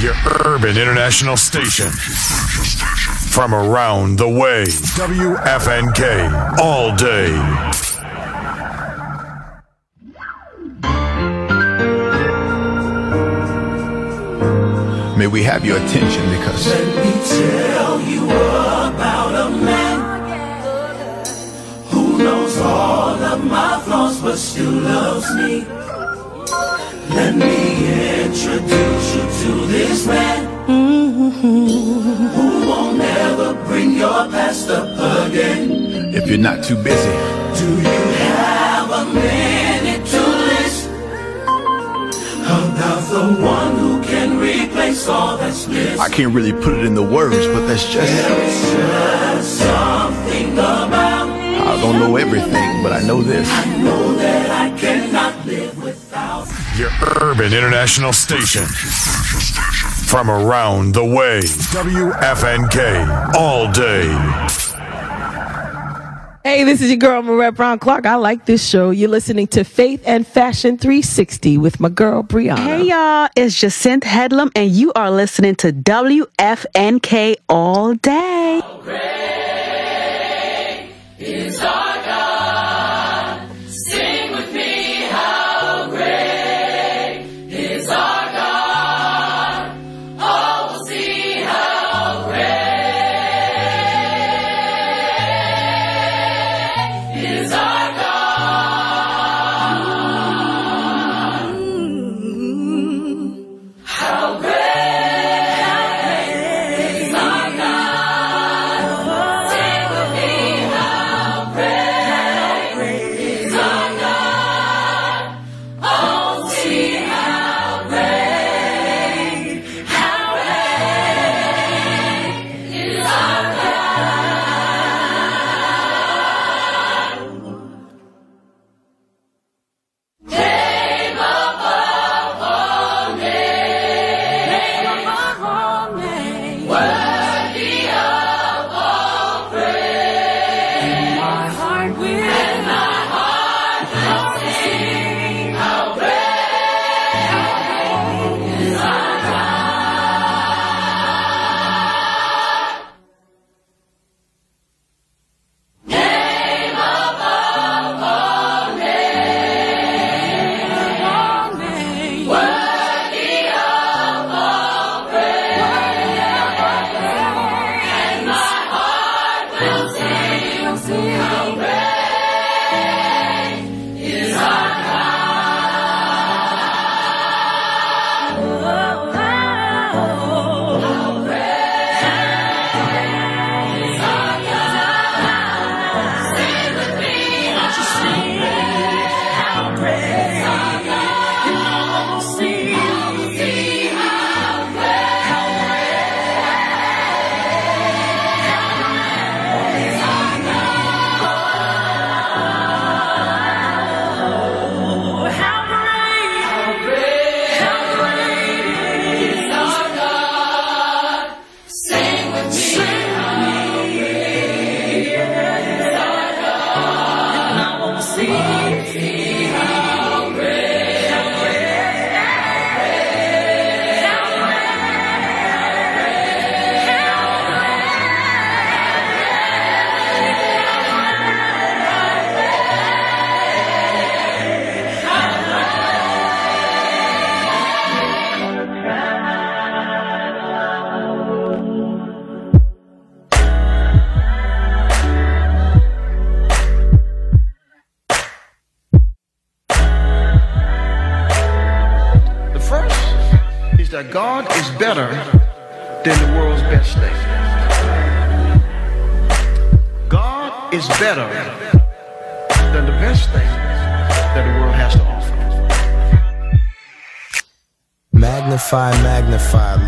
Your urban international station. From around the way. WFNK. All day. May we have your attention because. Let me tell you about a man who knows all of my flaws but still loves me. Let me introduce you to this man who won't ever bring your past up again. If you're not too busy, Do you have a minute to listen about the one who can replace all that's missing? I can't really put it in the words, but that's just. There is just something about I don't know everything, but I know this. I know that I without. Your urban international station. From around the way. WFNK. All day. Hey, this is your girl, Marette Brown Clark. I like this show. You're listening to Faith and Fashion 360 with my girl, Brianna. Hey y'all, it's Jacinth Headlam, and you are listening to WFNK all day. The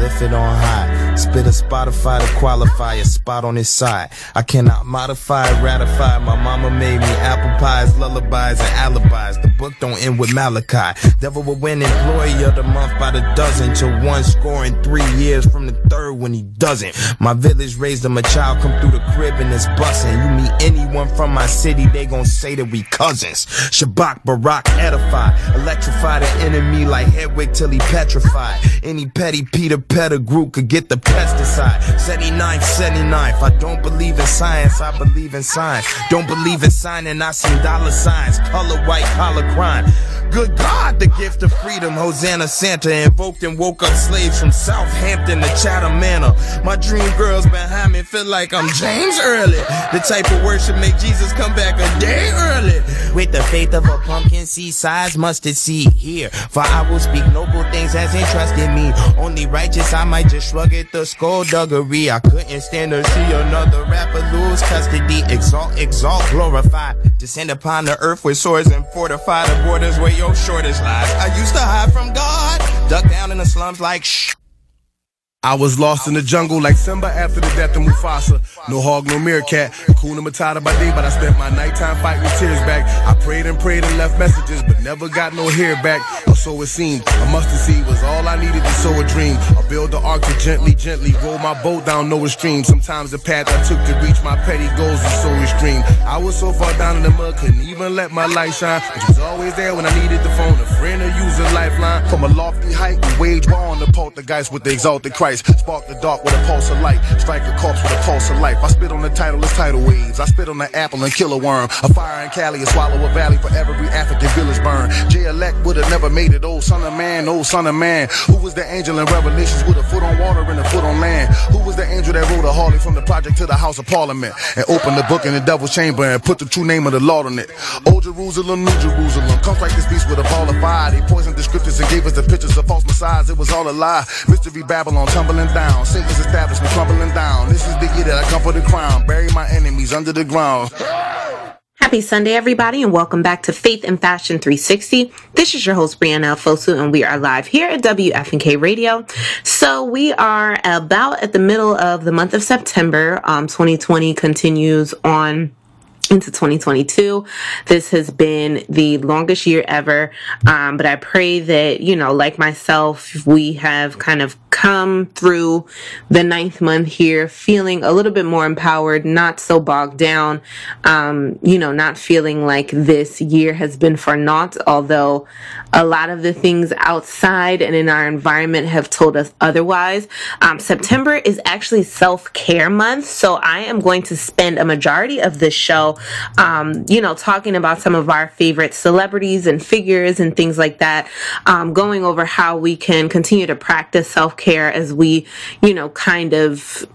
Magnify, magnify, lift it on high. Spit a Spotify to qualify a spot on his side. I cannot modify, ratify. My mama made me apple pies, lullabies, and alibis. The book don't end with Malachi. Devil will win employee of the month by the dozen. To one scoring three years from the third when he doesn't. My village raised him a child, come through the crib and it's bussin'. You meet anyone from my city, they gon' say that we cousins. Shabak, Barack, edify. Electrify the enemy like Hedwig till he petrified. Any petty Peter Pettigrew could get the pesticide. 79, 79. I don't believe in science, I believe in science. Don't believe in signing, I see dollar signs. Color white, collar crime. Good God, the gift of freedom. Hosanna Santa invoked and woke up slaves from Southampton to Chatham Manor. My dream girls behind me feel like I'm James Early. The type of worship make Jesus come back a day early. With the faith of a pumpkin seed size mustard seed here. For I will speak noble things as entrusted me. Only righteous, I might just shrug at the skullduggery. I couldn't stand to see another rapper lose custody. Exalt, exalt, glorify. Descend upon the earth with swords and fortify the borders where your shortest lies. I used to hide from God, duck down in the slums like shh. I was lost in the jungle like Simba after the death of Mufasa. No hog, no meerkat. Kuna Matata by day, but I spent my nighttime fighting tears back. I prayed and prayed and left messages, but never got no hair back. Or so it seemed. A mustard seed was all I needed to sow a dream. I build the ark to gently, gently roll my boat down Noah's stream. Sometimes the path I took to reach my petty goals was so extreme. I was so far down in the mud, couldn't even let my light shine. But you was always there when I needed the phone, a friend or use a lifeline. From a lofty height, we wage war on the poltergeist with the exalted Christ. Spark the dark with a pulse of light. Strike a corpse with a pulse of life. I spit on the title, it's tidal waves. I spit on the apple and kill a worm. A fire in Cali, a swallow a valley for every African village burn. J elect would have never made it. Old son of man, old son of man. Who was the angel in Revelations with a foot on water and a foot on land? Who was the angel that rode a Harley from the project to the House of Parliament and opened the book in the devil's chamber and put the true name of the Lord on it? Old Jerusalem, New Jerusalem. Come this beast with a ball of fire. They poisoned the scriptures and gave us the pictures of false messiahs. It was all a lie. Mystery Babylon tumbling down. Satan's establishment crumbling down. This is the year that I come for the crown. Bury my enemies under the ground. Happy Sunday, everybody, and welcome back to Faith and Fashion 360. This is your host, Brianna Fosu, and we are live here at WFNK Radio. So we are about at the middle of the month of September. Um, 2020 continues on into 2022. This has been the longest year ever. Um, but I pray that, you know, like myself, we have kind of come through the ninth month here feeling a little bit more empowered, not so bogged down, um, you know, not feeling like this year has been for naught, although a lot of the things outside and in our environment have told us otherwise. Um, September is actually self care month. So I am going to spend a majority of this show um, you know, talking about some of our favorite celebrities and figures and things like that, um, going over how we can continue to practice self care as we, you know, kind of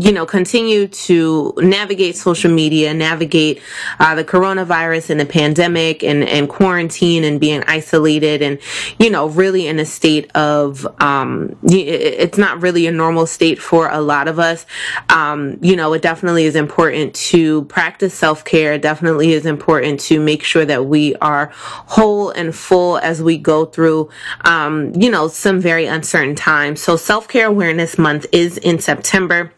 you know, continue to navigate social media, navigate uh, the coronavirus and the pandemic and, and quarantine and being isolated and, you know, really in a state of, um, it's not really a normal state for a lot of us. Um, you know, it definitely is important to practice self care. It definitely is important to make sure that we are whole and full as we go through, um, you know, some very uncertain times. So self care awareness month is in September.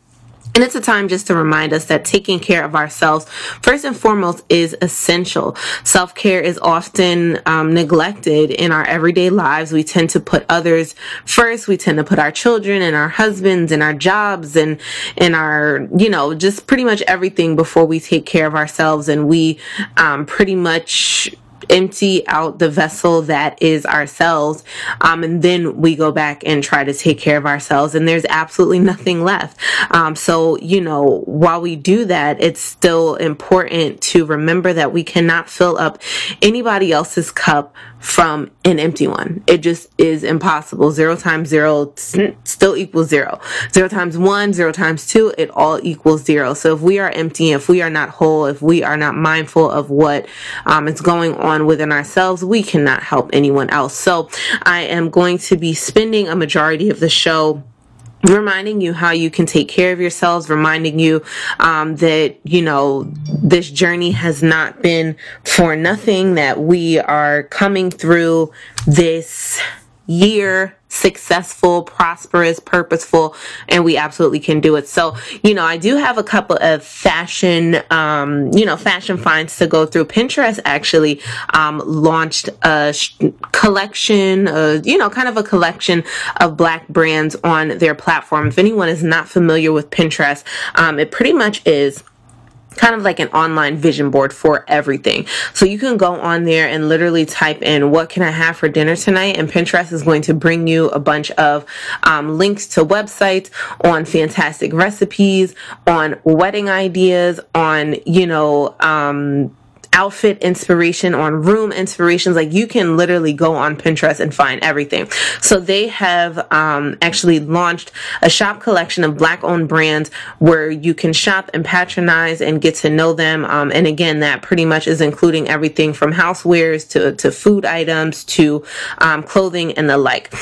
And it's a time just to remind us that taking care of ourselves, first and foremost, is essential. Self care is often um, neglected in our everyday lives. We tend to put others first. We tend to put our children and our husbands and our jobs and, and our, you know, just pretty much everything before we take care of ourselves. And we um, pretty much empty out the vessel that is ourselves. Um, and then we go back and try to take care of ourselves and there's absolutely nothing left. Um, so, you know, while we do that, it's still important to remember that we cannot fill up anybody else's cup from an empty one. It just is impossible. Zero times zero still equals zero. Zero times one, zero times two, it all equals zero. So if we are empty, if we are not whole, if we are not mindful of what um, is going on within ourselves, we cannot help anyone else. So I am going to be spending a majority of the show reminding you how you can take care of yourselves, reminding you um, that, you know, this journey has not been for nothing, that we are coming through this year successful, prosperous, purposeful, and we absolutely can do it. So, you know, I do have a couple of fashion, um, you know, fashion finds to go through. Pinterest actually um, launched a sh- collection, uh, you know, kind of a collection of black brands on their platform. If anyone is not familiar with Pinterest, um, it pretty much is kind of like an online vision board for everything. So you can go on there and literally type in what can I have for dinner tonight and Pinterest is going to bring you a bunch of um, links to websites on fantastic recipes, on wedding ideas, on, you know, um, outfit inspiration, on room inspirations. Like you can literally go on Pinterest and find everything. So they have um, actually launched a shop collection of black owned brands where you can shop and patronize and get to know them. Um, and again, that pretty much is including everything from housewares to, to food items to um, clothing and the like.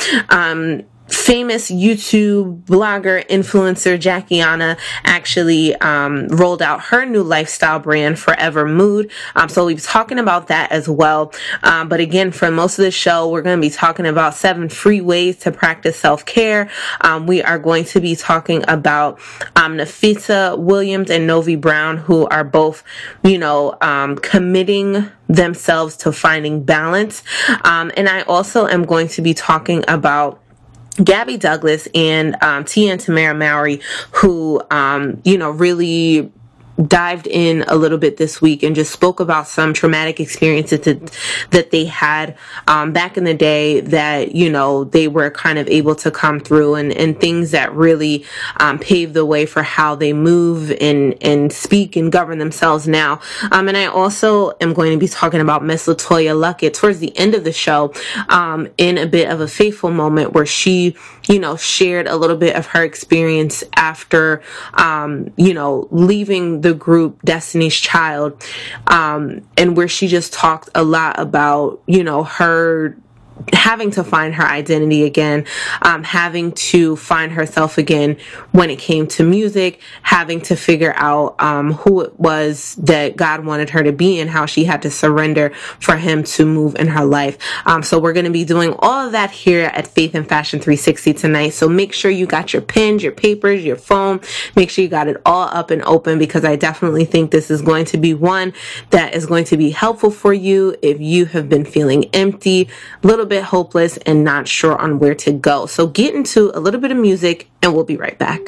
Famous YouTube blogger, influencer Jackie Aina actually um, rolled out her new lifestyle brand, Forever Mood. Um, so we'll be talking about that as well. Um, but again, for most of the show, we're going to be talking about seven free ways to practice self care. Um, we are going to be talking about um, Nafessa Williams and Novi Brown, who are both, you know, um, committing themselves to finding balance. and I also am going to be talking about Gabby Douglas and um, and Tamera Mowry, who, um, you know, really dived in a little bit this week and just spoke about some traumatic experiences that, that they had um, back in the day that you know they were kind of able to come through and, and things that really um, paved the way for how they move and and speak and govern themselves now. Um, and I also am going to be talking about Miss LeToya Luckett towards the end of the show um, in a bit of a faithful moment where she you know shared a little bit of her experience after um, you know leaving the the group Destiny's Child, um, and where she just talked a lot about, you know, her having to find her identity again, um, having to find herself again when it came to music, having to figure out um, who it was that God wanted her to be and how she had to surrender for Him to move in her life. Um, so we're going to be doing all of that here at Faith and Fashion 360 tonight. So make sure you got your pens, your papers, your phone. Make sure you got it all up and open because I definitely think this is going to be one that is going to be helpful for you if you have been feeling empty, a little bit hopeless and not sure on where to go. So get into a little bit of music and we'll be right back.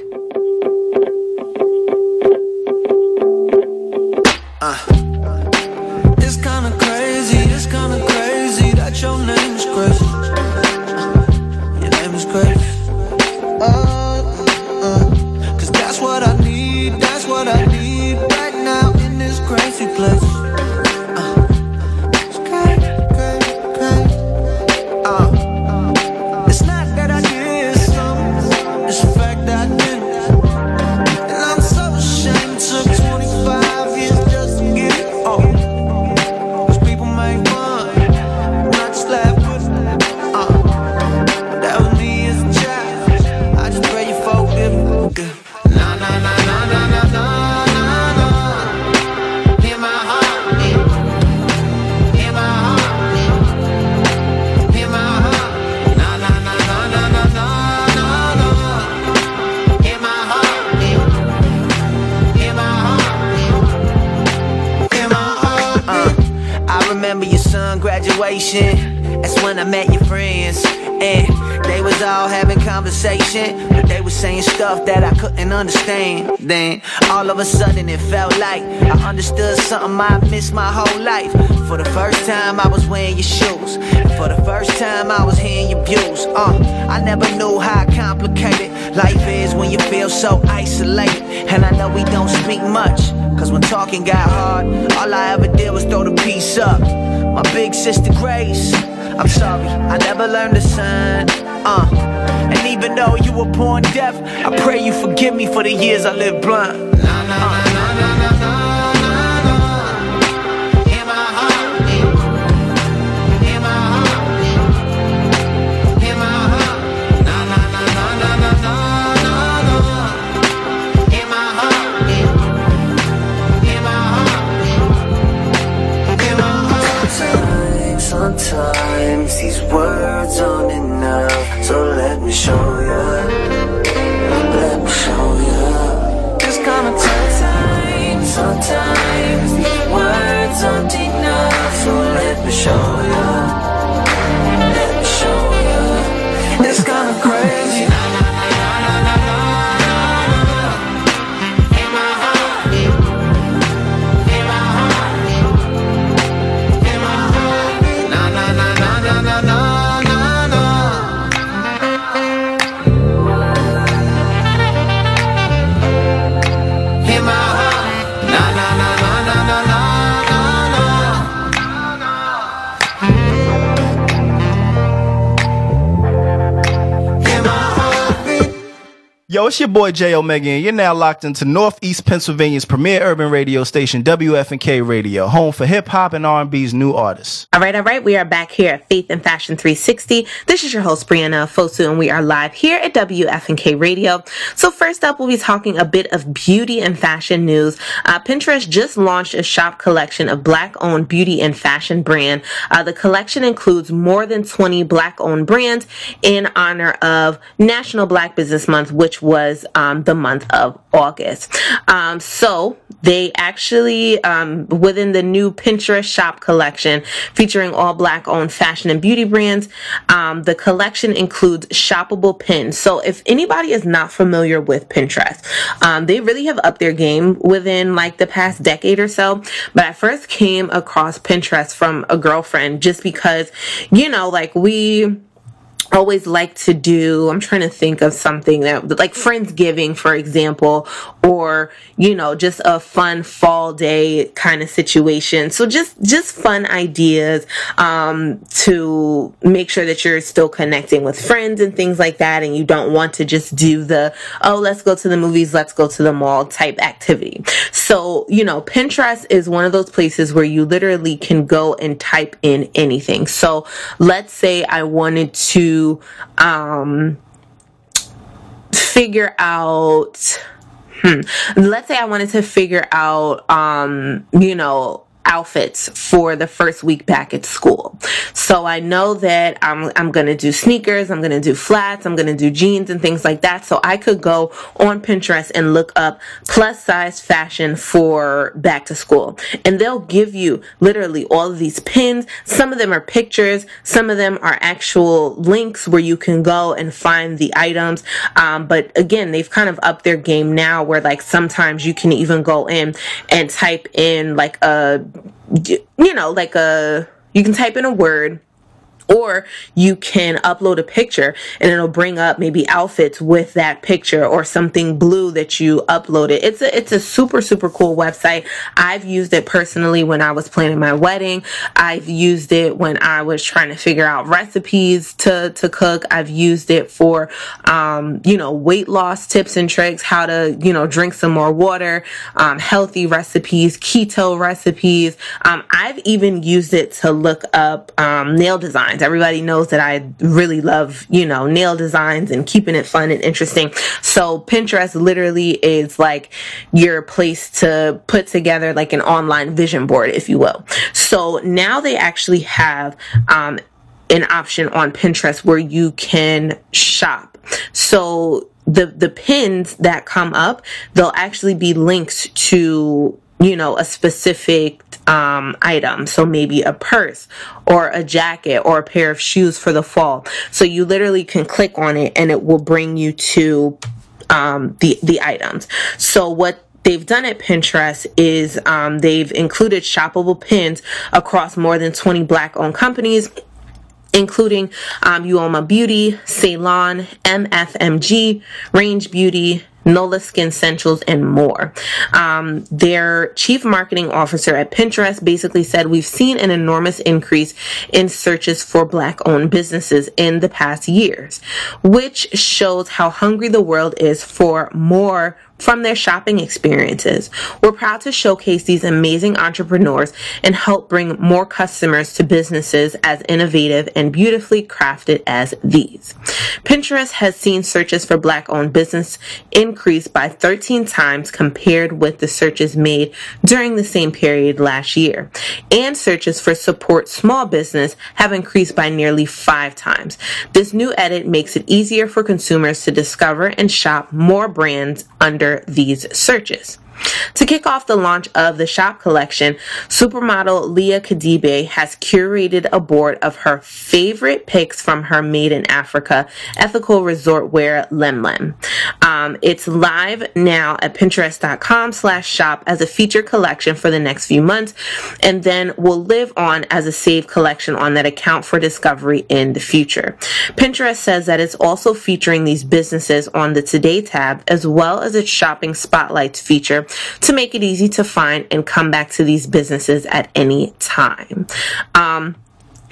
Stuff that I couldn't understand. Then all of a sudden it felt like I understood something I missed my whole life. For the first time I was wearing your shoes. And for the first time I was hearing your views. Uh, I never knew how complicated life is when you feel so isolated. And I know we don't speak much. Cause when talking got hard, all I ever did was throw the piece up. My big sister Grace, I'm sorry, I never learned to sign. Uh, and even though you were born deaf, I pray you forgive me for the years I lived blind. Uh. Words aren't enough, so let me show ya. It's your boy J Omega, and you're now locked into Northeast Pennsylvania's premier urban radio station, WFNK Radio, home for hip hop and R&B's new artists. All right, all right. We are back here at Faith and Fashion 360. This is your host, Brianna Fosu, and we are live here at WFNK Radio. So first up, we'll be talking a bit of beauty and fashion news. Uh, Pinterest just launched a shop collection of black-owned beauty and fashion brand. Uh, the collection includes more than 20 black-owned brands in honor of National Black Business Month, which was um, the month of August. Um, so they actually, um, within the new Pinterest shop collection featuring all black owned fashion and beauty brands, um, the collection includes shoppable pins. So if anybody is not familiar with Pinterest, um, they really have upped their game within like the past decade or so. But I first came across Pinterest from a girlfriend just because, you know, like we, always like to do i'm trying to think of something that like friendsgiving for example or you know just a fun fall day kind of situation. So just just fun ideas um to make sure that you're still connecting with friends and things like that and you don't want to just do the oh let's go to the movies let's go to the mall type activity. So you know pinterest is one of those places where you literally can go and type in anything. So let's say i wanted to um, figure out hmm, let's say i wanted to figure out um, you know outfits for the first week back at school. So I know that I'm I'm going to do sneakers, I'm going to do flats, I'm going to do jeans and things like that. So I could go on Pinterest and look up plus size fashion for back to school. And they'll give you literally all of these pins. Some of them are pictures, some of them are actual links where you can go and find the items. Um, but again, they've kind of upped their game now where like sometimes you can even go in and type in like a you know, like a, you can type in a word or you can upload a picture and it'll bring up maybe outfits with that picture or something blue that you uploaded. It's a it's a super super cool website. I've used it personally when I was planning my wedding. I've used it when I was trying to figure out recipes to to cook. I've used it for um, you know weight loss tips and tricks, how to you know drink some more water, um, healthy recipes, keto recipes. Um, I've even used it to look up um, nail designs. Everybody knows that I really love, you know, nail designs and keeping it fun and interesting. So Pinterest literally is like your place to put together like an online vision board, if you will. So now they actually have, um, an option on Pinterest where you can shop. So the the pins that come up, they'll actually be links to you know a specific um, item. So maybe a purse or a jacket or a pair of shoes for the fall. So you literally can click on it and it will bring you to um, the the items. So what they've done at Pinterest is um, they've included shoppable pins across more than 20 black owned companies including um, Uoma Beauty, Ceylon, MFMG, Range Beauty, Nola Skin Essentials, and more. Um, their chief marketing officer at Pinterest basically said, We've seen an enormous increase in searches for black owned businesses in the past years, which shows how hungry the world is for more from their shopping experiences. We're proud to showcase these amazing entrepreneurs and help bring more customers to businesses as innovative and beautifully crafted as these. Pinterest has seen searches for black owned business increase by 13 times compared with the searches made during the same period last year. And searches for support small business have increased by nearly five times. This new edit makes it easier for consumers to discover and shop more brands under these searches. To kick off the launch of the shop collection, supermodel Liya Kebede has curated a board of her favorite picks from her Made in Africa ethical resort wear Lemlem. Um, it's live now at pinterest.com slash shop as a feature collection for the next few months and then will live on as a save collection on that account for discovery in the future. Pinterest says that it's also featuring these businesses on the Today tab as well as its shopping spotlights feature to make it easy to find and come back to these businesses at any time. Um,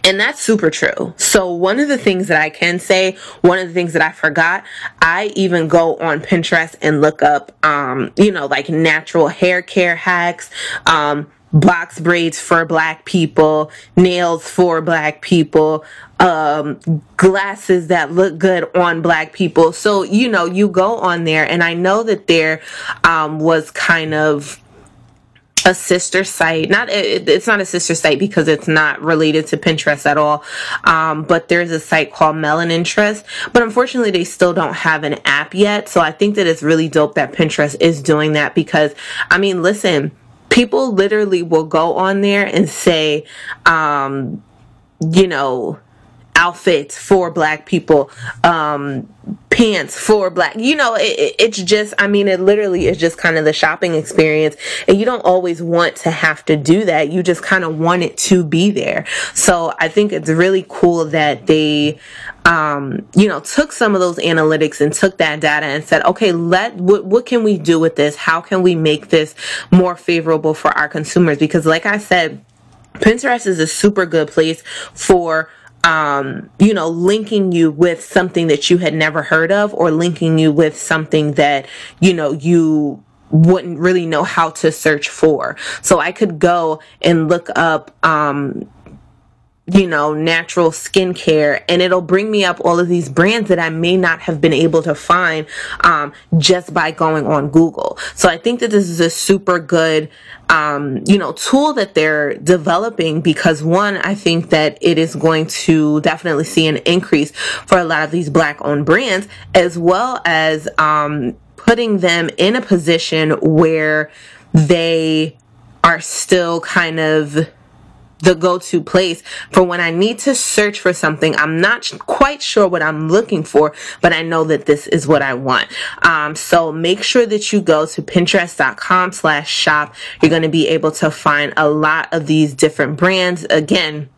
and that's super true. So, one of the things that I can say, one of the things that I forgot, I even go on Pinterest and look up, um, you know, like natural hair care hacks, um, box braids for black people, nails for black people, um, glasses that look good on black people. So, you know, you go on there, and I know that there um, was kind of a sister site not it, it's not a sister site because it's not related to pinterest at all um, but there's a site called Melaninterest but unfortunately they still don't have an app yet so i think that it's really dope that pinterest is doing that because i mean listen people literally will go on there and say um, you know outfits for black people um pants for black you know it, it's just i mean it literally is just kind of the shopping experience. And you don't always want to have to do that. You just kind of want it to be there. So i think it's really cool that they um, you know took some of those analytics and took that data and said okay let what, what can we do with this? How can we make this more favorable for our consumers? Because like i said pinterest is a super good place for um, you know, linking you with something that you had never heard of or linking you with something that, you know, you wouldn't really know how to search for. So I could go and look up, um, you know, natural skincare, and it'll bring me up all of these brands that I may not have been able to find um, just by going on Google. So I think that this is a super good, um, you know, tool that they're developing because one, I think that it is going to definitely see an increase for a lot of these black owned brands, as well as um, putting them in a position where they are still kind of the go-to place for when I need to search for something. I'm not quite sure what I'm looking for, but I know that this is what I want. Um, so make sure that you go to pinterest.com slash shop. You're going to be able to find a lot of these different brands. Again,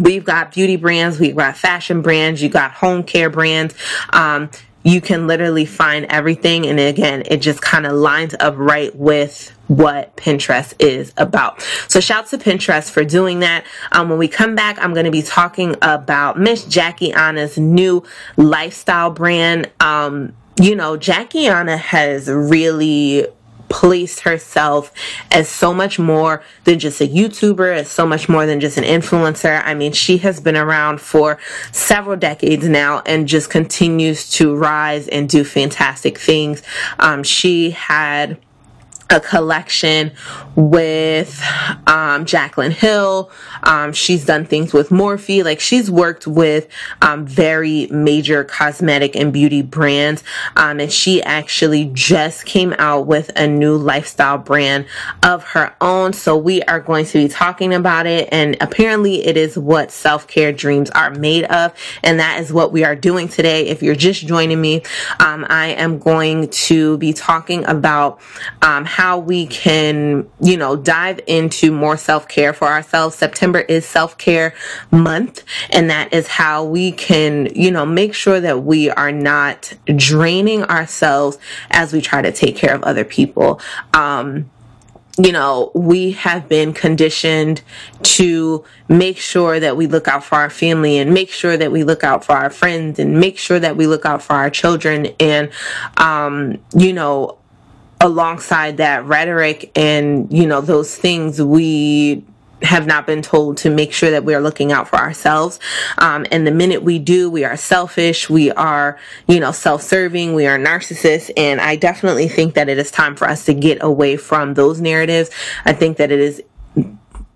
We've got beauty brands, we've got fashion brands, you got home care brands. Um, you can literally find everything. And again, it just kind of lines up right with what Pinterest is about. So shout to Pinterest for doing that. Um, when we come back, I'm going to be talking about Miss Jackie Aina's new lifestyle brand. Um, you know, Jackie Aina has really placed herself as so much more than just a YouTuber, as so much more than just an influencer. I mean, she has been around for several decades now and just continues to rise and do fantastic things. Um, she had a collection with um, Jaclyn Hill. Um, she's done things with Morphe. Like she's worked with um, very major cosmetic and beauty brands. Um, and she actually just came out with a new lifestyle brand of her own. So we are going to be talking about it. And apparently it is what self care dreams are made of. And that is what we are doing today. If you're just joining me, um, I am going to be talking about um, how we can, you know, dive into more self care for ourselves. September is self care month, and that is how we can, you know, make sure that we are not draining ourselves as we try to take care of other people. Um, you know, we have been conditioned to make sure that we look out for our family and make sure that we look out for our friends and make sure that we look out for our children. And, um, you know, alongside that rhetoric and, you know, those things, we have not been told to make sure that we are looking out for ourselves. Um, and the minute we do, we are selfish, we are, you know, self-serving, we are narcissists. And I definitely think that it is time for us to get away from those narratives. I think that it is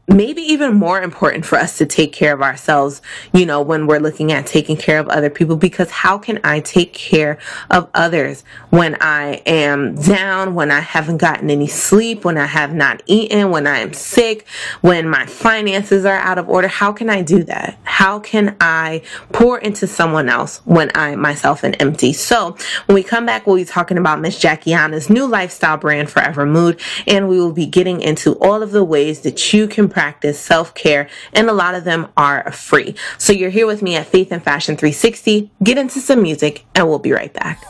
maybe even more important for us to take care of ourselves, you know, when we're looking at taking care of other people, because how can I take care of others when I am down, when I haven't gotten any sleep, when I have not eaten, when I am sick, when my finances are out of order? How can I do that? How can I pour into someone else when I myself am empty? So when we come back, we'll be talking about Miss Jackie Aina's new lifestyle brand, Forever Mood, and we will be getting into all of the ways that you can practice self care, and a lot of them are free. So you're here with me at Faith and Fashion 360. Get into some music, and we'll be right back.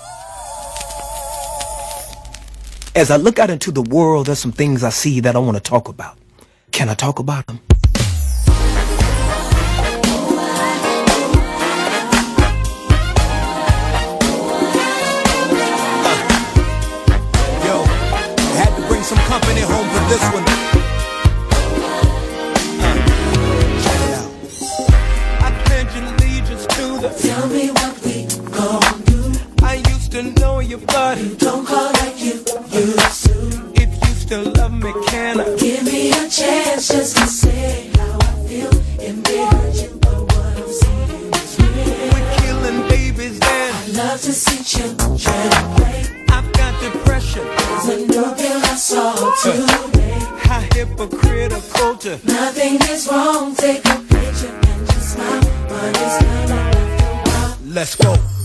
As I look out into the world, there's some things I see that I want to talk about. Can I talk about them? Know you, don't call like you used to. If you still love me, can I give me a chance just to say how I feel? It may hurt you, but what I'm saying is real. We're killing babies and I love to see children play. I've got depression. There's a new pill I saw today. How hypocritical to Nothing is wrong. Take a picture and just smile, but it's last. Let's go.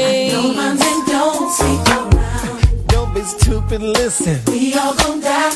Dying of No my men don't sleep around. Don't be stupid, listen. We all gon' die,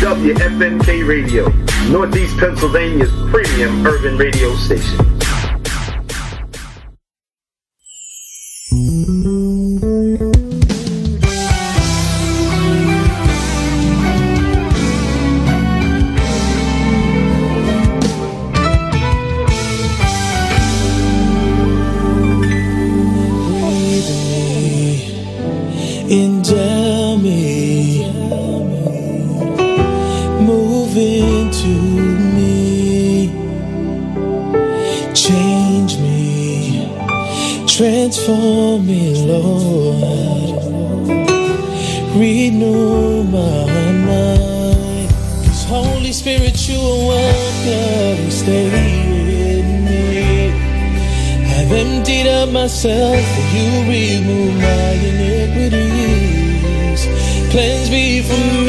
WFNK Radio, Northeast Pennsylvania's premium urban radio station. yourself and you remove my iniquities. Cleanse me from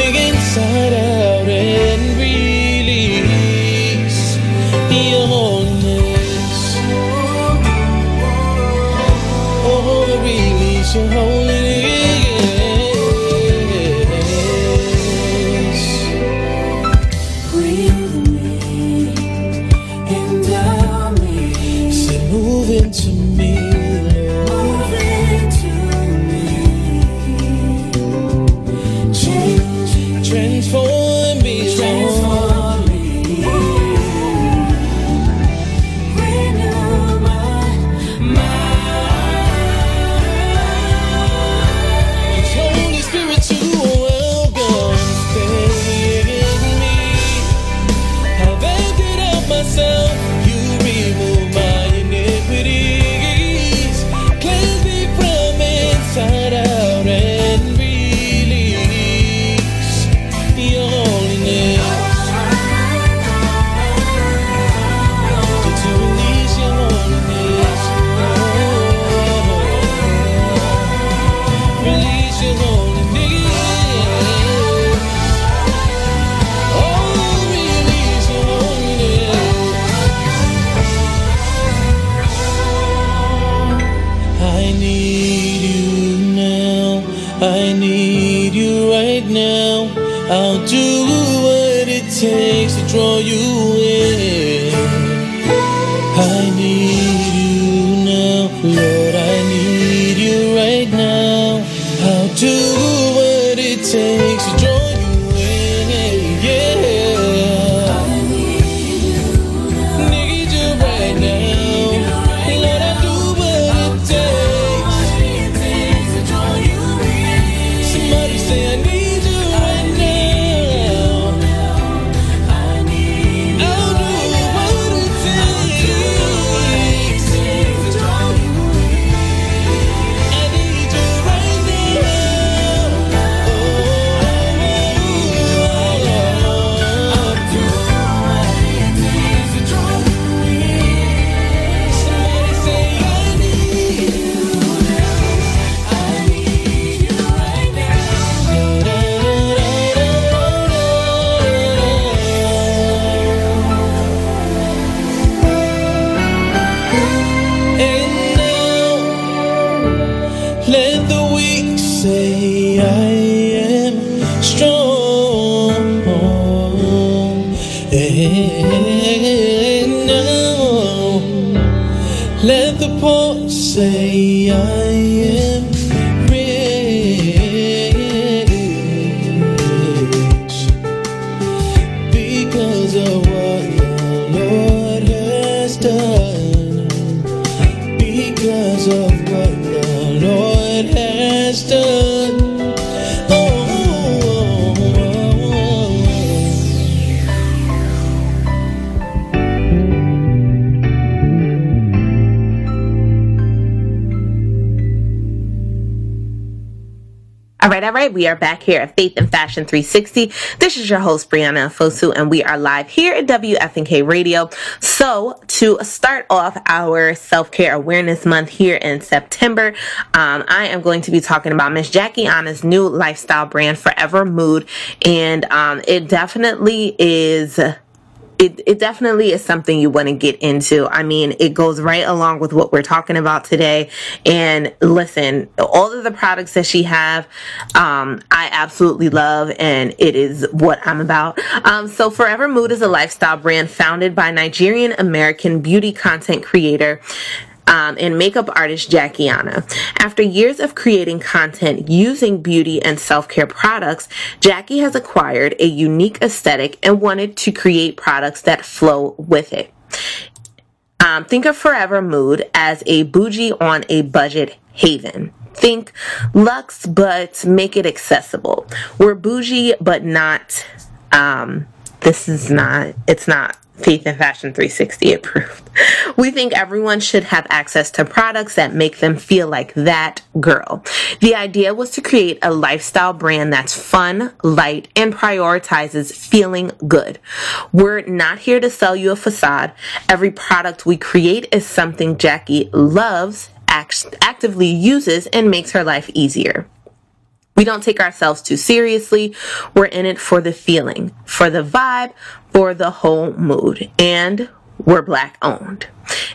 that right? We are back here at Faith and Fashion 360. This is your host, Brianna Fosu, and we are live here at WFNK Radio. So, to start off our self care awareness month here in September, um, I am going to be talking about Miss Jackie Aina's new lifestyle brand, Forever Mood, and um, it definitely is it, it definitely is something you want to get into. I mean, it goes right along with what we're talking about today. And listen, all of the products that she have, um, I absolutely love, and it is what I'm about. Um, so Forever Mood is a lifestyle brand founded by Nigerian American beauty content creator um, and makeup artist Jackie Aina. After years of creating content using beauty and self care products, Jackie has acquired a unique aesthetic and wanted to create products that flow with it. Um, think of Forever Mood as a bougie on a budget haven. Think luxe, but make it accessible. We're bougie, but not. Um, this is not. It's not Faith and Fashion 360 approved. We think everyone should have access to products that make them feel like that girl. The idea was to create a lifestyle brand that's fun, light, and prioritizes feeling good. We're not here to sell you a facade. Every product we create is something Jackie loves, act- actively uses, and makes her life easier. We don't take ourselves too seriously. We're in it for the feeling, for the vibe, for the whole mood. And we're black owned.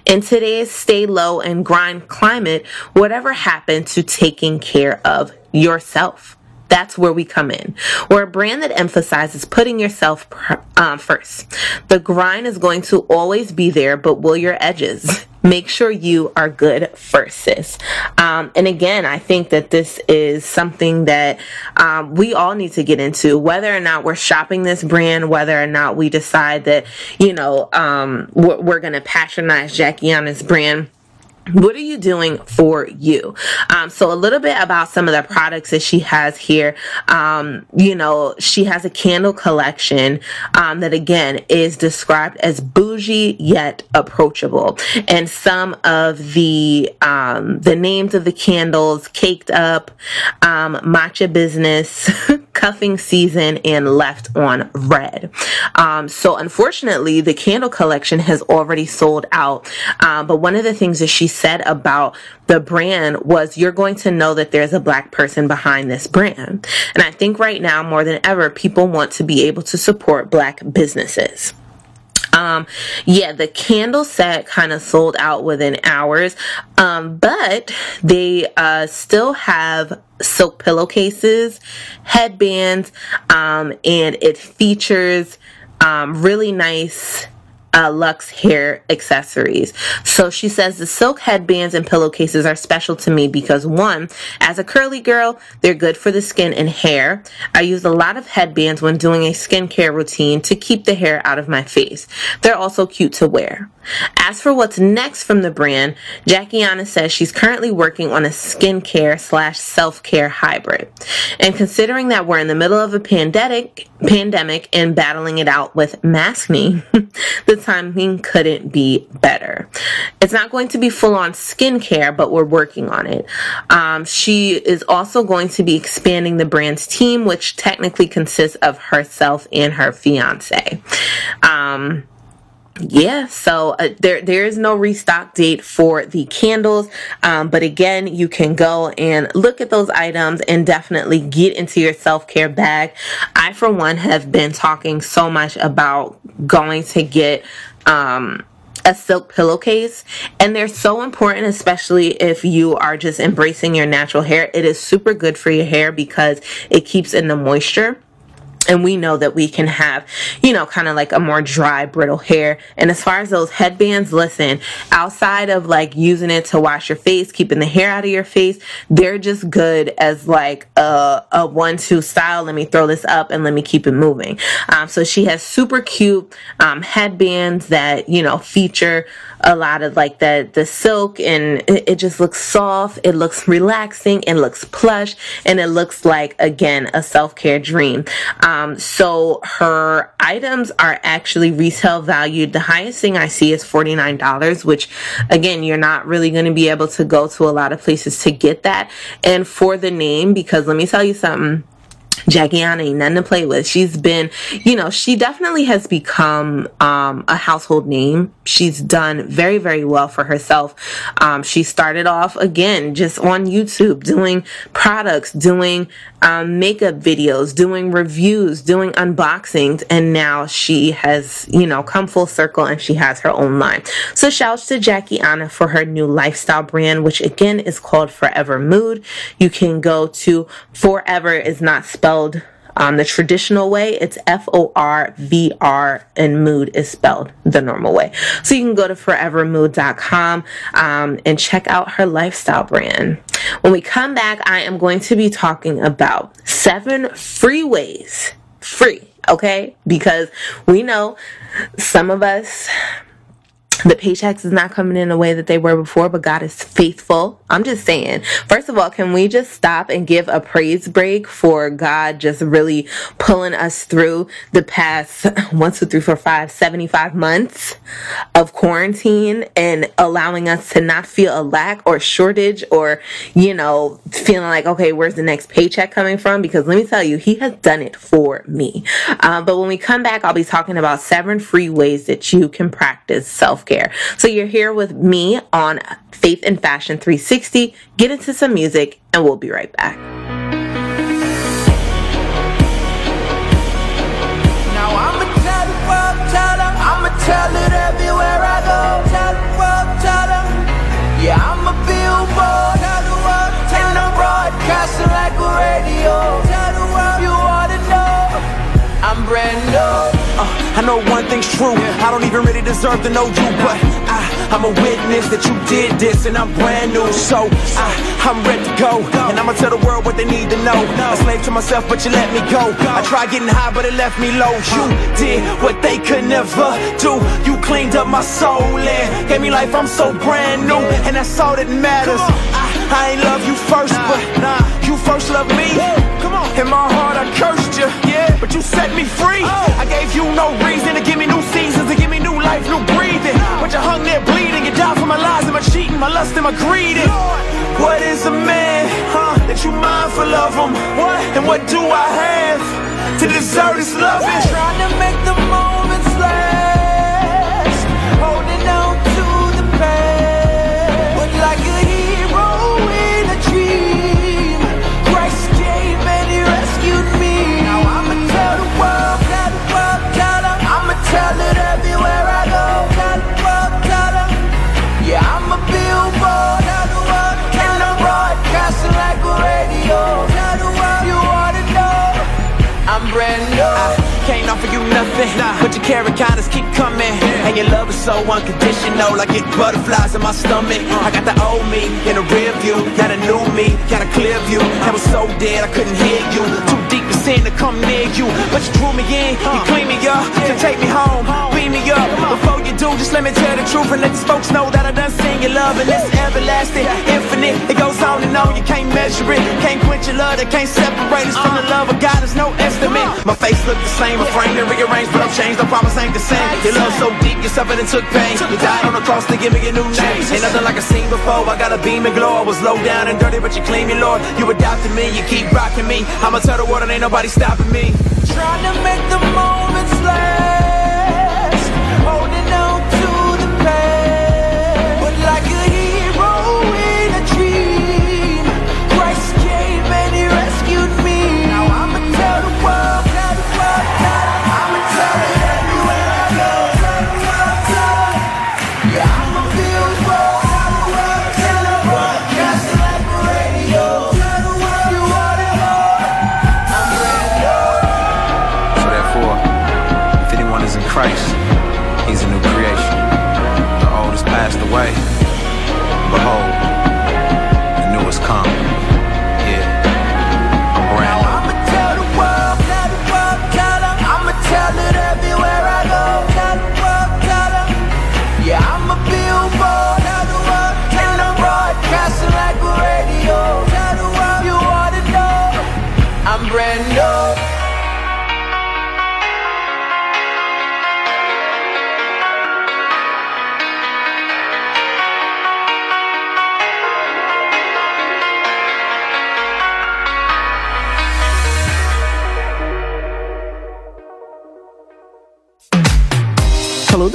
In today's stay low and grind climate, whatever happened to taking care of yourself? That's where we come in. We're a brand that emphasizes putting yourself um, first. The grind is going to always be there, but will your edges? Make sure you are good first, sis. Um, and again, I think that this is something that um, we all need to get into, whether or not we're shopping this brand, whether or not we decide that, you know, um, we're, we're going to patronize Jackie Aina's brand what are you doing for you? Um, so a little bit about some of the products that she has here. Um, you know, she has a candle collection um, that again is described as bougie yet approachable, and some of the um, the names of the candles: caked up, um, matcha business, cuffing season, and left on read. Um, so unfortunately, the candle collection has already sold out. but one of the things that she said about the brand was you're going to know that there's a black person behind this brand. And I think right now more than ever, people want to be able to support black businesses. Um, yeah, the candle set kind of sold out within hours, um, but they uh, still have silk pillowcases, headbands, um, and it features um, really nice uh, Luxe hair accessories. So she says the silk headbands and pillowcases are special to me because one, as a curly girl, they're good for the skin and hair. I use a lot of headbands when doing a skincare routine to keep the hair out of my face. They're also cute to wear. As for what's next from the brand, Jackie Aina says she's currently working on a skincare slash self-care hybrid. And considering that we're in the middle of a pandemic, pandemic and battling it out with maskne, the timing couldn't be better. It's not going to be full on skincare, but we're working on it. Um, she is also going to be expanding the brand's team, which technically consists of herself and her fiance. Um, yeah so uh, there there is no restock date for the candles um, but again you can go and look at those items and definitely get into your self-care bag. I for one have been talking so much about going to get um, a silk pillowcase and they're so important especially if you are just embracing your natural hair. It is super good for your hair because it keeps in the moisture and we know that we can have, you know, kind of like a more dry, brittle hair. And as far as those headbands, listen, outside of like using it to wash your face, keeping the hair out of your face, they're just good as like a, a one two style. Let me throw this up and let me keep it moving. Um, so she has super cute um, headbands that, you know, feature a lot of like the the silk and it, just looks soft it looks relaxing it looks plush and it looks like again a self-care dream. Um, so her items are actually retail valued. The highest thing i see is $49 which again you're not really going to be able to go to a lot of places to get that. And for the name because let me tell you something Jackie Aina ain't nothing to play with. She's been, you know, she definitely has become um, a household name. She's done very, very well for herself. Um, she started off again just on YouTube doing products, doing um, makeup videos, doing reviews, doing unboxings, and now she has, you know, come full circle and she has her own line. So shouts to Jackie Aina for her new lifestyle brand, which again is called Forever Mood. You can go to Forever is not spelled um, the traditional way, it's F O R V R, and mood is spelled the normal way. So you can go to forevermood.com um, and check out her lifestyle brand. When we come back, I am going to be talking about seven free ways, free, okay? Because we know some of us the paychecks is not coming in the way that they were before, but God is faithful. I'm just saying, first of all, can we just stop and give a praise break for God just really pulling us through the past one, two, three, four, five, 75 months of quarantine and allowing us to not feel a lack or shortage or, you know, feeling like, okay, where's the next paycheck coming from? Because let me tell you, He has done it for me. Uh, but when we come back, I'll be talking about seven free ways that you can practice self care. So you're here with me on Faith and Fashion 360. Get into some music and we'll be right back. Know one thing's true. I don't even really deserve to know you, but I, I'm a witness that you did this and I'm brand new. So I, I'm ready to go. And I'ma tell the world what they need to know. A slave to myself, but you let me go. I tried getting high, but it left me low. You did what they could never do. You cleaned up my soul and gave me life. I'm so brand new, and that's all that matters. I, I ain't love you first, but nah, you first love me. Come on, In my heart, I cursed you, but you set me free. I gave you no reason to give me new seasons, to give me new life, new breathing. But you hung there bleeding, you died for my lies and my cheating, my lust and my greed. What is a man, huh, that you mindful of him? What? And what do I have to deserve this loving? Trying to make the moments nothing, but your carrot keep coming. And your love is so unconditional, I get butterflies in my stomach. I got the old me in the rear view, got a new me, got a clear view. I was so dead I couldn't hear you, too deep to sin to come near you. But you drew me in, you clean me up, to take me home, beat me up. Before you do, just let me tell the truth and let these folks know that I done seen your love and it's everlasting, infinite. It goes on and on, you can't measure it, can't quench your love, that can't separate us from the love of God. There's no estimate. My face look the same, my frame rearranged, but I'm changed. The promise ain't the same. Your love so deep, you suffered and took pain. You died on the cross to give me a new name. Ain't nothing like I seen before. I got a beam and glow. I was low down and dirty, but you clean me, Lord. You adopted me, you keep rocking me. I'ma tell the world and ain't nobody stopping me. Trying to make the moments last, has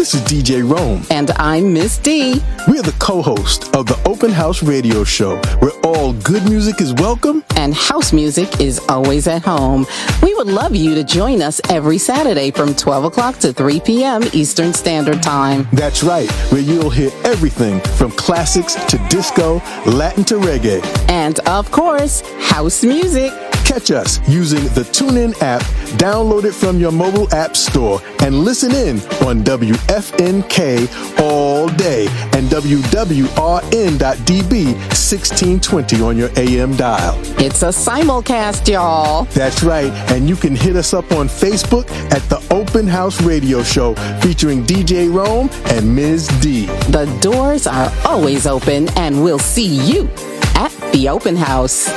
this is DJ Rome. And I'm Miss D. We are the co host of the Open House Radio Show, where all good music is welcome and house music is always at home. We would love you to join us every Saturday from 12 o'clock to 3 p.m. Eastern Standard Time. That's right, where you'll hear everything from classics to disco, Latin to reggae. And of course, house music. Catch us using the TuneIn app, download it from your mobile app store, and listen in on WFNK all day and WWRN.DB 1620 on your AM dial. It's a simulcast, y'all. That's right, and you can hit us up on Facebook at the Open House Radio Show featuring DJ Rome and Ms. D. The doors are always open, and we'll see you at the Open House.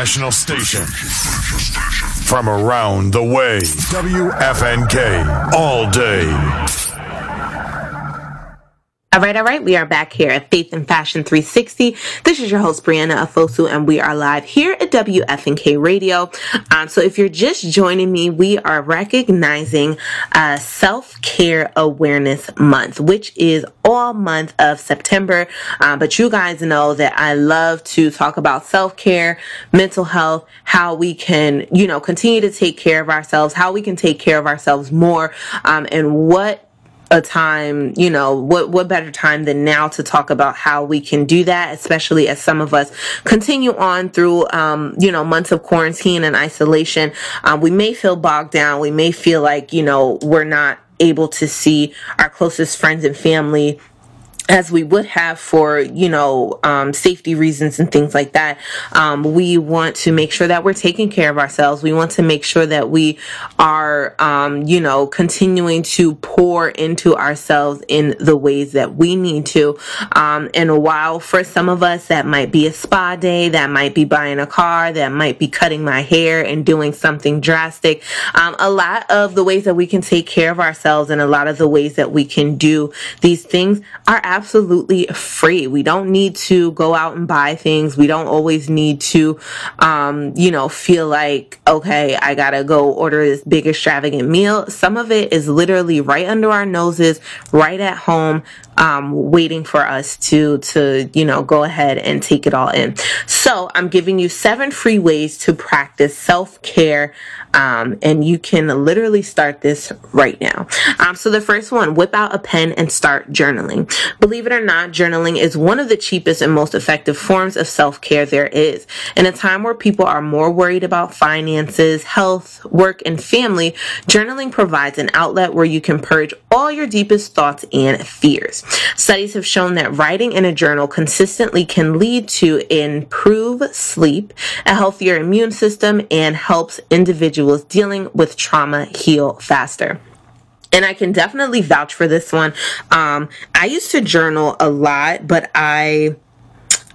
International station. From around the way. WFNK. All day. All right, all right. We are back here at Faith and Fashion 360. This is your host, Brianna Afosu, and we are live here at WFNK Radio. So if you're just joining me, we are recognizing uh, Self-Care Awareness Month, which is all month of September. Um, but you guys know that I love to talk about self-care, mental health, how we can, you know, continue to take care of ourselves, how we can take care of ourselves more, um, and what a time, you know, what what better time than now to talk about how we can do that, especially as some of us continue on through, um, you know, months of quarantine and isolation. Um, we may feel bogged down. We may feel like, you know, we're not able to see our closest friends and family as we would have for you know um, safety reasons and things like that um, we want to make sure that we're taking care of ourselves. We want to make sure that we are um, you know continuing to pour into ourselves in the ways that we need to. Um, and while for some of us that might be a spa day that might be buying a car that might be cutting my hair and doing something drastic um, a lot of the ways that we can take care of ourselves and a lot of the ways that we can do these things are absolutely free. We don't need to go out and buy things. We don't always need to, um, you know, feel like, okay, I gotta go order this big extravagant meal. Some of it is literally right under our noses, right at home, um, waiting for us to, to, you know, go ahead and take it all in. So I'm giving you seven free ways to practice self-care. Um, and you can literally start this right now. Um, so the first one, whip out a pen and start journaling. Believe it or not, journaling is one of the cheapest and most effective forms of self care there is. In a time where people are more worried about finances, health, work, and family, journaling provides an outlet where you can purge all your deepest thoughts and fears. Studies have shown that writing in a journal consistently can lead to improved sleep, a healthier immune system, and helps individuals dealing with trauma heal faster and I can definitely vouch for this one. Um, I used to journal a lot, but I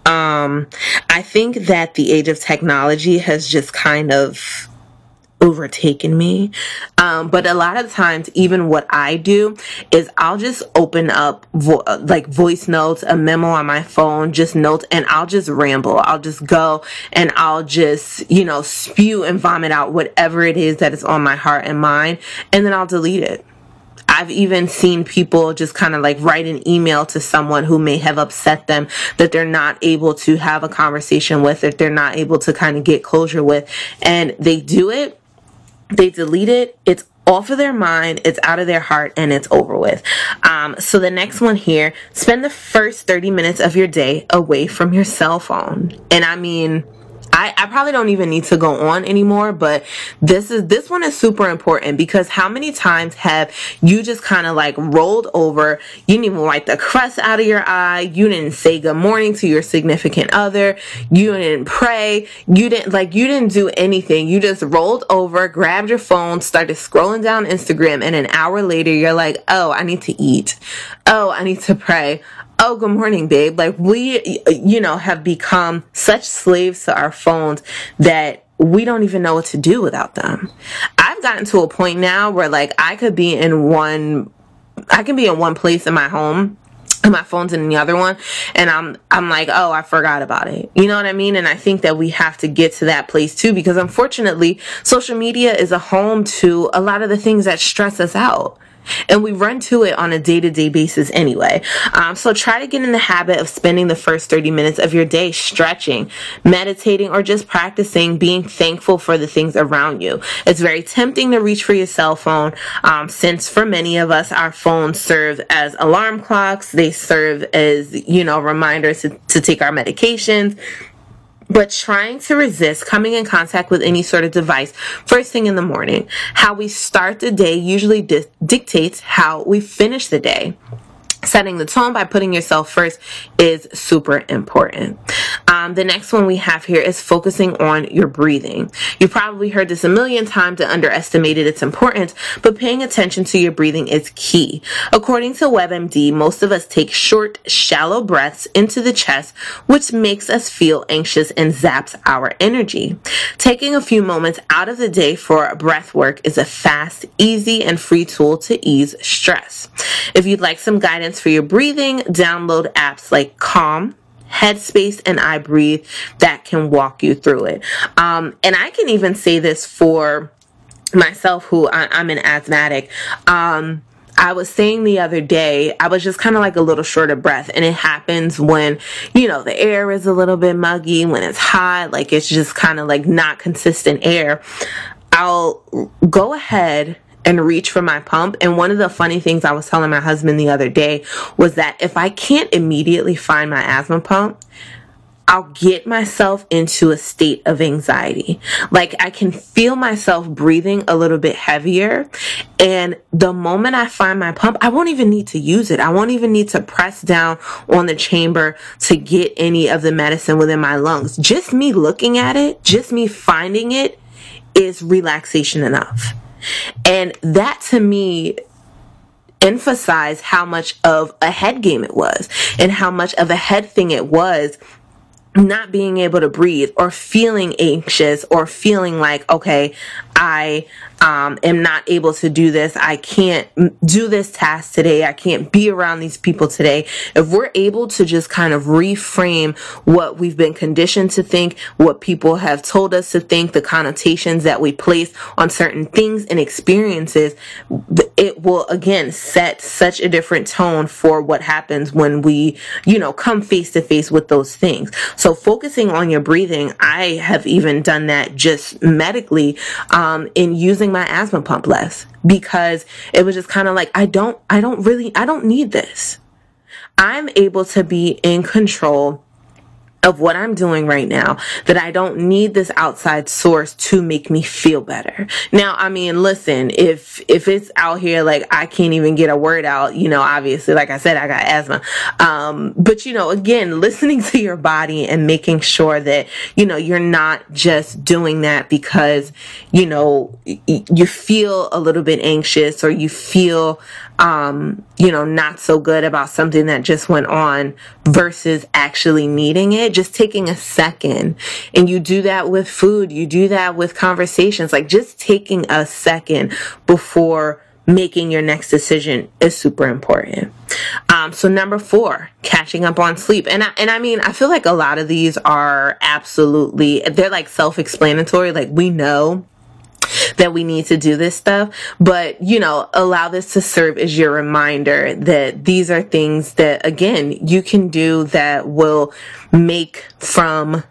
um, I think that the age of technology has just kind of overtaken me. Um, but a lot of times, even what I do is I'll just open up vo- like voice notes, a memo on my phone, just notes, and I'll just ramble. I'll just go and I'll just, you know, spew and vomit out whatever it is that is on my heart and mind, and then I'll delete it. I've even seen people just kind of like write an email to someone who may have upset them that they're not able to have a conversation with, that they're not able to kind of get closure with. And they do it, they delete it, it's off of their mind, it's out of their heart, and it's over with. Um, so the next one here, spend the first 30 minutes of your day away from your cell phone. And I mean, I, I probably don't even need to go on anymore, but this is this one is super important because how many times have you just kind of like rolled over? You didn't even wipe the crust out of your eye. You didn't say good morning to your significant other. You didn't pray. You didn't like you didn't do anything. You just rolled over, grabbed your phone, started scrolling down Instagram, and an hour later you're like, oh, I need to eat. Oh, I need to pray oh good morning babe. Like we you know have become such slaves to our phones that we don't even know what to do without them. I've gotten to a point now where like i could be in one i can be in one place in my home and my phone's in the other one and i'm i'm like oh i forgot about it. You know what i mean? And i think that we have to get to that place too because unfortunately social media is a home to a lot of the things that stress us out and we run to it on a day to day basis anyway. Um, so try to get in the habit of spending the first 30 minutes of your day stretching, meditating, or just practicing being thankful for the things around you. It's very tempting to reach for your cell phone um, since for many of us, our phones serve as alarm clocks, they serve as, you know, reminders to, to take our medications but trying to resist coming in contact with any sort of device first thing in the morning. How we start the day usually di- dictates how we finish the day setting the tone by putting yourself first is super important. Um, the next one we have here is focusing on your breathing. You've probably heard this a million times and underestimated its importance, but paying attention to your breathing is key. According to WebMD, most of us take short, shallow breaths into the chest, which makes us feel anxious and zaps our energy. Taking a few moments out of the day for breath work is a fast, easy, and free tool to ease stress. If you'd like some guidance for your breathing, download apps like Calm, Headspace, and iBreathe that can walk you through it. Um, and I can even say this for myself, who I, am an asthmatic. Um, I was saying the other day, I was just kind of like a little short of breath. And it happens when, you know, the air is a little bit muggy, when it's hot, like it's just kind of like not consistent air. I'll go ahead and reach for my pump. And one of the funny things I was telling my husband the other day was that if I can't immediately find my asthma pump, I'll get myself into a state of anxiety. Like I can feel myself breathing a little bit heavier. And the moment I find my pump, I won't even need to use it. I won't even need to press down on the chamber to get any of the medicine within my lungs. Just me looking at it, just me finding it is relaxation enough. And that to me emphasized how much of a head game it was and how much of a head thing it was not being able to breathe or feeling anxious or feeling like, okay, I um, am not able to do this. I can't do this task today. I can't be around these people today. If we're able to just kind of reframe what we've been conditioned to think, what people have told us to think, the connotations that we place on certain things and experiences, it will again set such a different tone for what happens when we, you know, come face to face with those things. So focusing on your breathing, I have even done that just medically um, in using my asthma pump less because it was just kind of like I don't I don't really I don't need this. I'm able to be in control of what I'm doing right now that I don't need this outside source to make me feel better. Now, I mean, listen, if if it's out here like I can't even get a word out, you know, obviously like I said I got asthma. Um but you know, again, listening to your body and making sure that you know, you're not just doing that because you know, you feel a little bit anxious or you feel um, you know, not so good about something that just went on versus actually needing it. Just taking a second. And you do that with food, you do that with conversations, like just taking a second before making your next decision is super important. Um, so number four, catching up on sleep. And I, and I mean, I feel like a lot of these are absolutely, they're like self-explanatory. Like we know that we need to do this stuff, but you know, allow this to serve as your reminder that these are things that again, you can do that will make from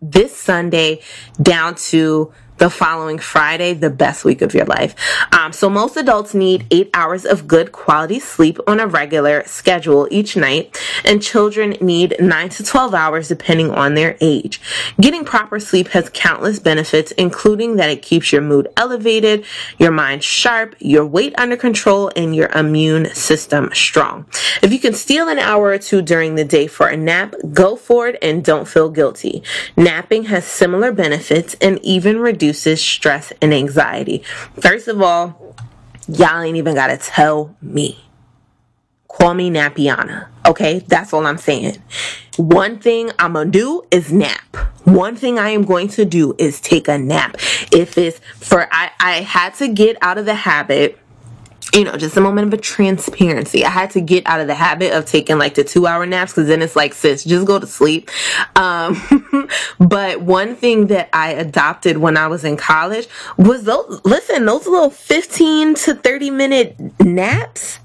this Sunday down to the following Friday, the best week of your life. Um, so most adults need eight hours of good quality sleep on a regular schedule each night, and children need nine to 12 hours depending on their age. Getting proper sleep has countless benefits, including that it keeps your mood elevated, your mind sharp, your weight under control, and your immune system strong. If you can steal an hour or two during the day for a nap, go for it and don't feel guilty. Napping has similar benefits and even reduces reduces stress and anxiety. First of all, y'all ain't even gotta tell me. Call me Napiana. Okay, that's all I'm saying. One thing I'm gonna do is nap. One thing I am going to do is take a nap. If it's for I, I had to get out of the habit you know, just a moment of a transparency. I had to get out of the habit of taking like the two hour naps because then it's like, sis, just go to sleep. Um, but one thing that I adopted when I was in college was those, listen, those little 15 to 30 minute naps.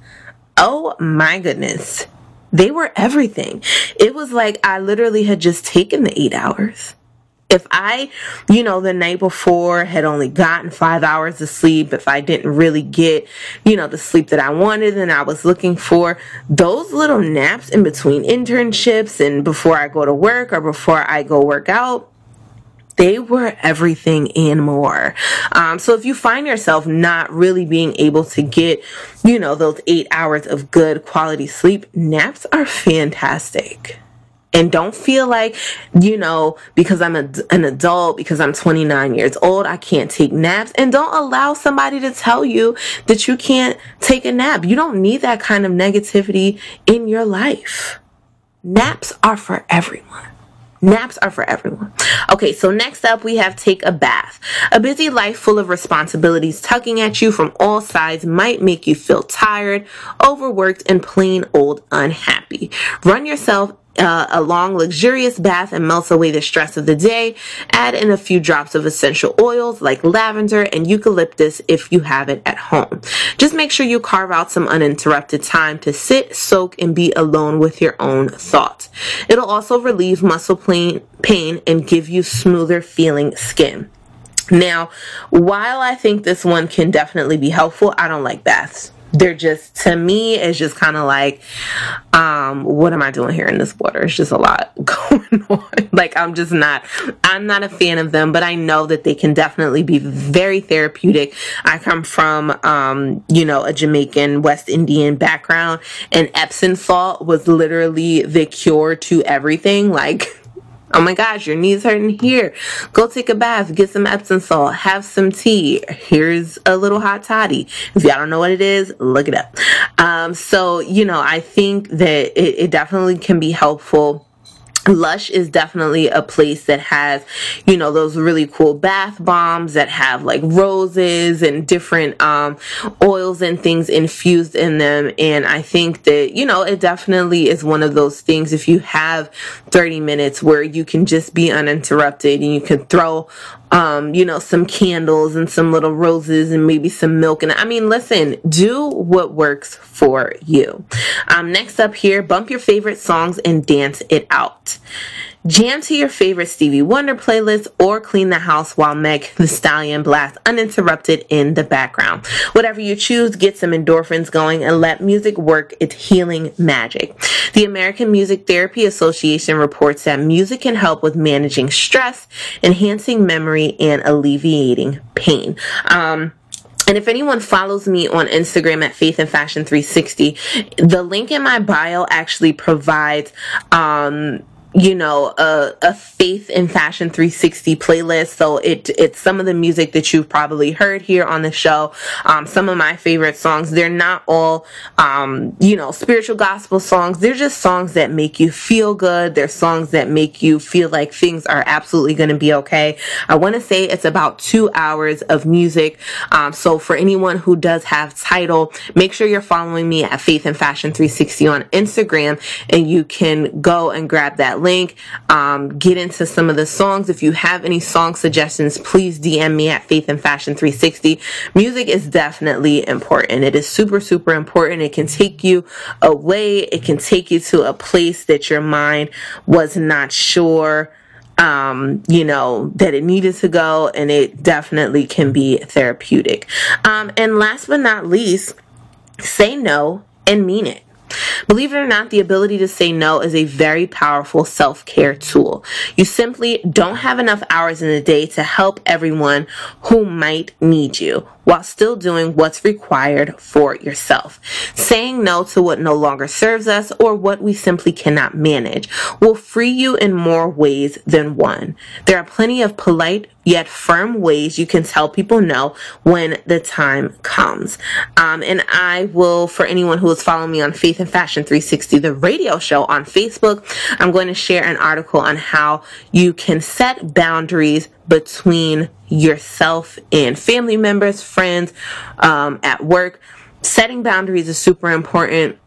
Oh my goodness. They were everything. It was like I literally had just taken the eight hours if I, you know, the night before had only gotten five hours of sleep, if I didn't really get, you know, the sleep that I wanted and I was looking for, those little naps in between internships and before I go to work or before I go work out, they were everything and more. Um, so if you find yourself not really being able to get, you know, those eight hours of good quality sleep, naps are fantastic and don't feel like you know because i'm a, an adult because i'm 29 years old i can't take naps and don't allow somebody to tell you that you can't take a nap you don't need that kind of negativity in your life naps are for everyone Naps are for everyone. Okay, so next up we have take a bath. A busy life full of responsibilities tugging at you from all sides might make you feel tired, overworked, and plain old unhappy. Run yourself uh, a long, luxurious bath and melts away the stress of the day. Add in a few drops of essential oils like lavender and eucalyptus if you have it at home. Just make sure you carve out some uninterrupted time to sit, soak, and be alone with your own thoughts. It'll also relieve muscle pain, pain and give you smoother feeling skin. Now, while I think this one can definitely be helpful, I don't like baths they're just to me it's just kind of like um what am i doing here in this water? It's just a lot going on. Like i'm just not i'm not a fan of them but i know that they can definitely be very therapeutic. I come from um you know a jamaican west indian background and epsom salt was literally the cure to everything. Like Oh my gosh, your knees hurting here. Go take a bath, get some Epsom salt, have some tea. Here's a little hot toddy. If y'all don't know what it is, look it up. Um, so, you know, I think that it, it definitely can be helpful Lush is definitely a place that has, you know, those really cool bath bombs that have like roses and different um, oils and things infused in them. And I think that, you know, it definitely is one of those things if you have 30 minutes where you can just be uninterrupted and you can throw um, you know, some candles and some little roses and maybe some milk. And I mean, listen, do what works for you. Um, next up here, bump your favorite songs and dance it out. Jam to your favorite Stevie Wonder playlist, or clean the house while Meg the Stallion blasts uninterrupted in the background. Whatever you choose, get some endorphins going and let music work its healing magic. The American Music Therapy Association reports that music can help with managing stress, enhancing memory, and alleviating pain. Um, and if anyone follows me on Instagram at Faith and Fashion 360, the link in my bio actually provides um, you know a, a faith in fashion 360 playlist. So it it's some of the music that you've probably heard here on the show. Um, some of my favorite songs. They're not all um, you know spiritual gospel songs. They're just songs that make you feel good. They're songs that make you feel like things are absolutely going to be okay. I want to say it's about two hours of music. Um, so for anyone who does have Tidal make sure you're following me at faith and fashion 360 on instagram and you can go and grab that link, um, get into some of the songs. If you have any song suggestions, please DM me at Faith and Fashion 360. Music is definitely important. It is super, super important. It can take you away. It can take you to a place that your mind was not sure um, you know, that it needed to go, and it definitely can be therapeutic. Um, and last but not least, say no and mean it. Believe it or not, the ability to say no is a very powerful self care tool. You simply don't have enough hours in the day to help everyone who might need you while still doing what's required for yourself. Saying no to what no longer serves us or what we simply cannot manage will free you in more ways than one. There are plenty of polite yet firm ways you can tell people no when the time comes. Um, and I will, for anyone who is following me on Faith and Fashion 360, the radio show on Facebook, I'm going to share an article on how you can set boundaries between yourself and family members, friends, um, at work. Setting boundaries is super important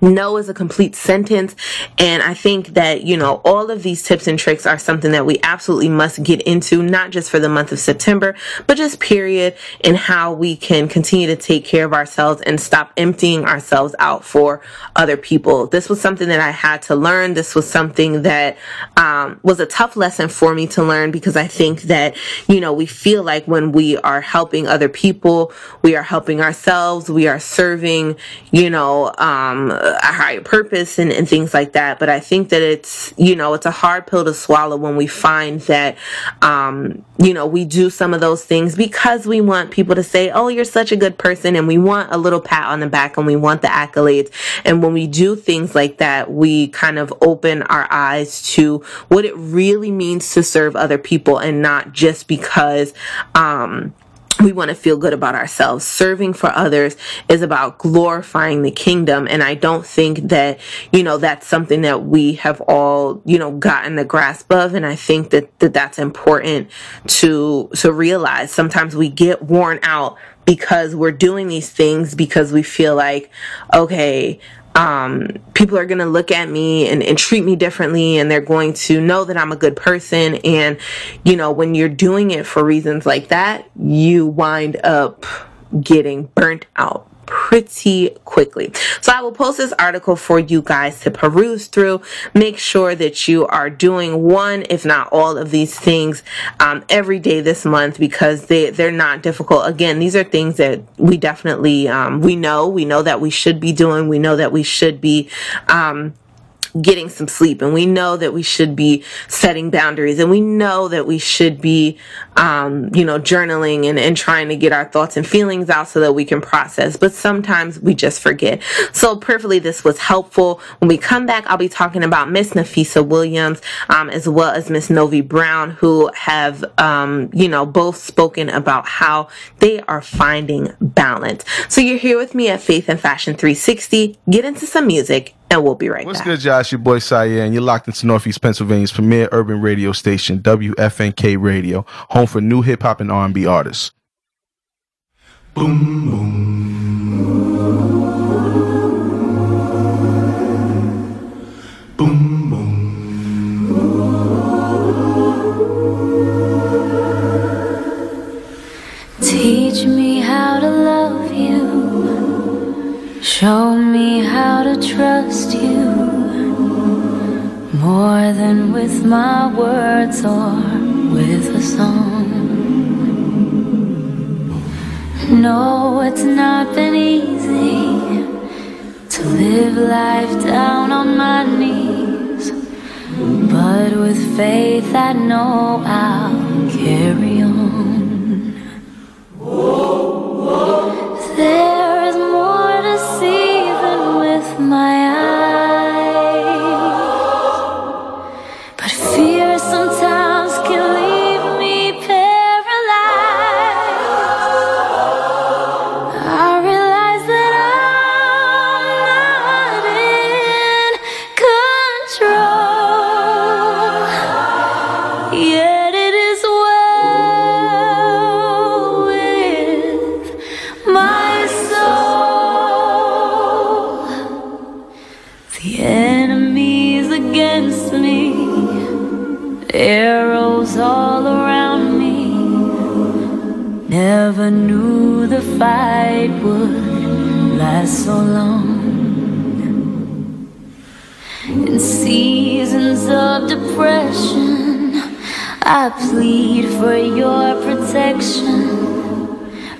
no is a complete sentence. And I think that, you know, all of these tips and tricks are something that we absolutely must get into, not just for the month of September, but just period, in how we can continue to take care of ourselves and stop emptying ourselves out for other people. This was something that I had to learn. This was something that um, was a tough lesson for me to learn because I think that, you know, we feel like when we are helping other people, we are helping ourselves, we are serving, you know, um, a higher purpose and, and things like that. But I think that it's, you know, it's a hard pill to swallow when we find that, um, you know, we do some of those things because we want people to say, oh, you're such a good person. And we want a little pat on the back and we want the accolades. And when we do things like that, we kind of open our eyes to what it really means to serve other people and not just because, um, we want to feel good about ourselves. Serving for others is about glorifying the kingdom. And I don't think that, you know, that's something that we have all, you know, gotten the grasp of. And I think that, that that's important to, to realize. Sometimes we get worn out because we're doing these things because we feel like, okay, um, people are going to look at me and, and treat me differently and they're going to know that I'm a good person. And, you know, when you're doing it for reasons like that, you wind up getting burnt out pretty quickly. So I will post this article for you guys to peruse through. Make sure that you are doing one, if not all of these things um, every day this month because they, they're not difficult. Again, these are things that we definitely, um, we know, we know that we should be doing. We know that we should be, um, getting some sleep and we know that we should be setting boundaries and we know that we should be um, you know journaling and, and trying to get our thoughts and feelings out so that we can process. But sometimes we just forget. So prayerfully this was helpful. When we come back i'll be talking about miss Nafessa Williams um, as well as miss novi brown who have um, you know both spoken about how they are finding balance. So you're here with me at faith and fashion 360 get into some music and we'll be right What's back. What's good, Josh? Your boy Cyan. You're locked into Northeast Pennsylvania's premier urban radio station, WFNK Radio, home for new hip hop and R&B artists. Teach Show me how to trust you more than with my words or with a song. No, it's not been easy to live life down on my knees. But with faith, I know I'll carry on. There is more to see than with my eyes. But fear sometimes fight would last so long. In seasons of depression, I plead for your protection.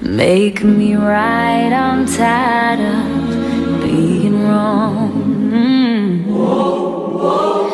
Make me right, I'm tired of being wrong. Mm. Every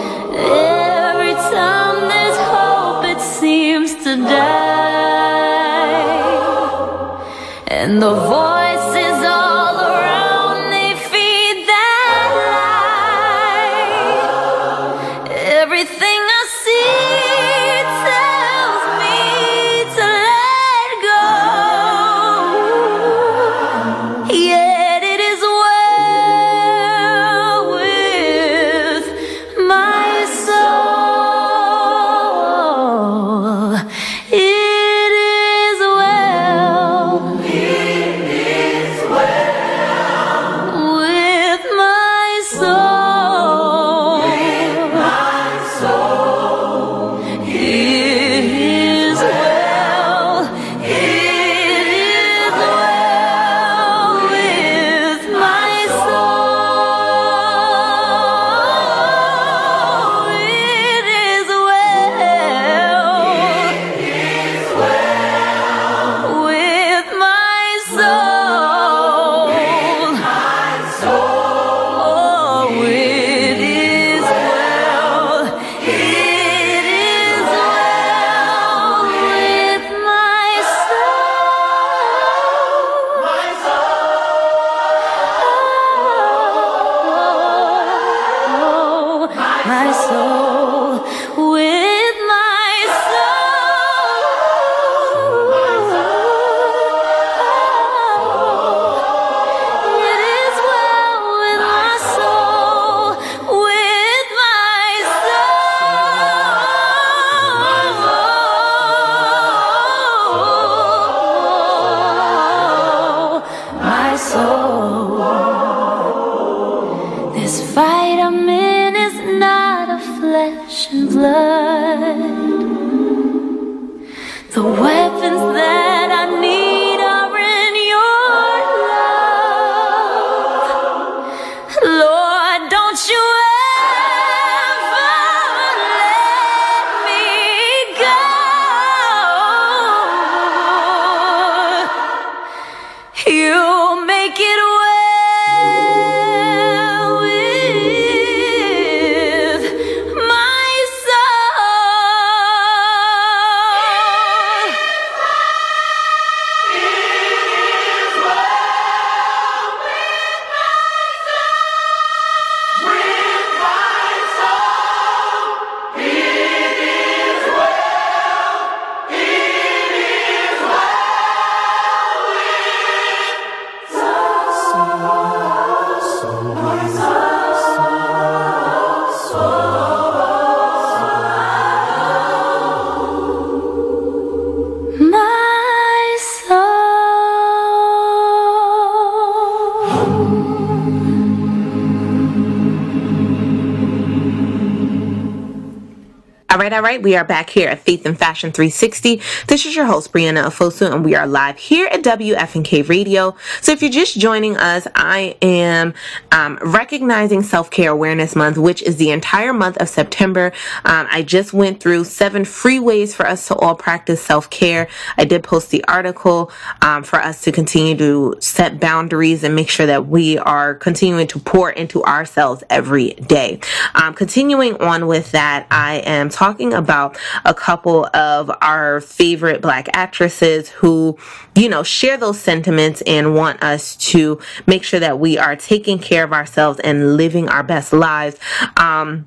All right. We are back here at Faith and Fashion 360. This is your host, Brianna Afosu, and we are live here at WFNK Radio. So if you're just joining us, I am um, recognizing Self Care Awareness Month, which is the entire month of September. Um, I just went through seven free ways for us to all practice self care. I did post the article um, for us to continue to set boundaries and make sure that we are continuing to pour into ourselves every day. Um, continuing on with that, I am talking about a couple of our favorite black actresses who, you know, share those sentiments and want us to make sure that we are taking care of ourselves and living our best lives. Um,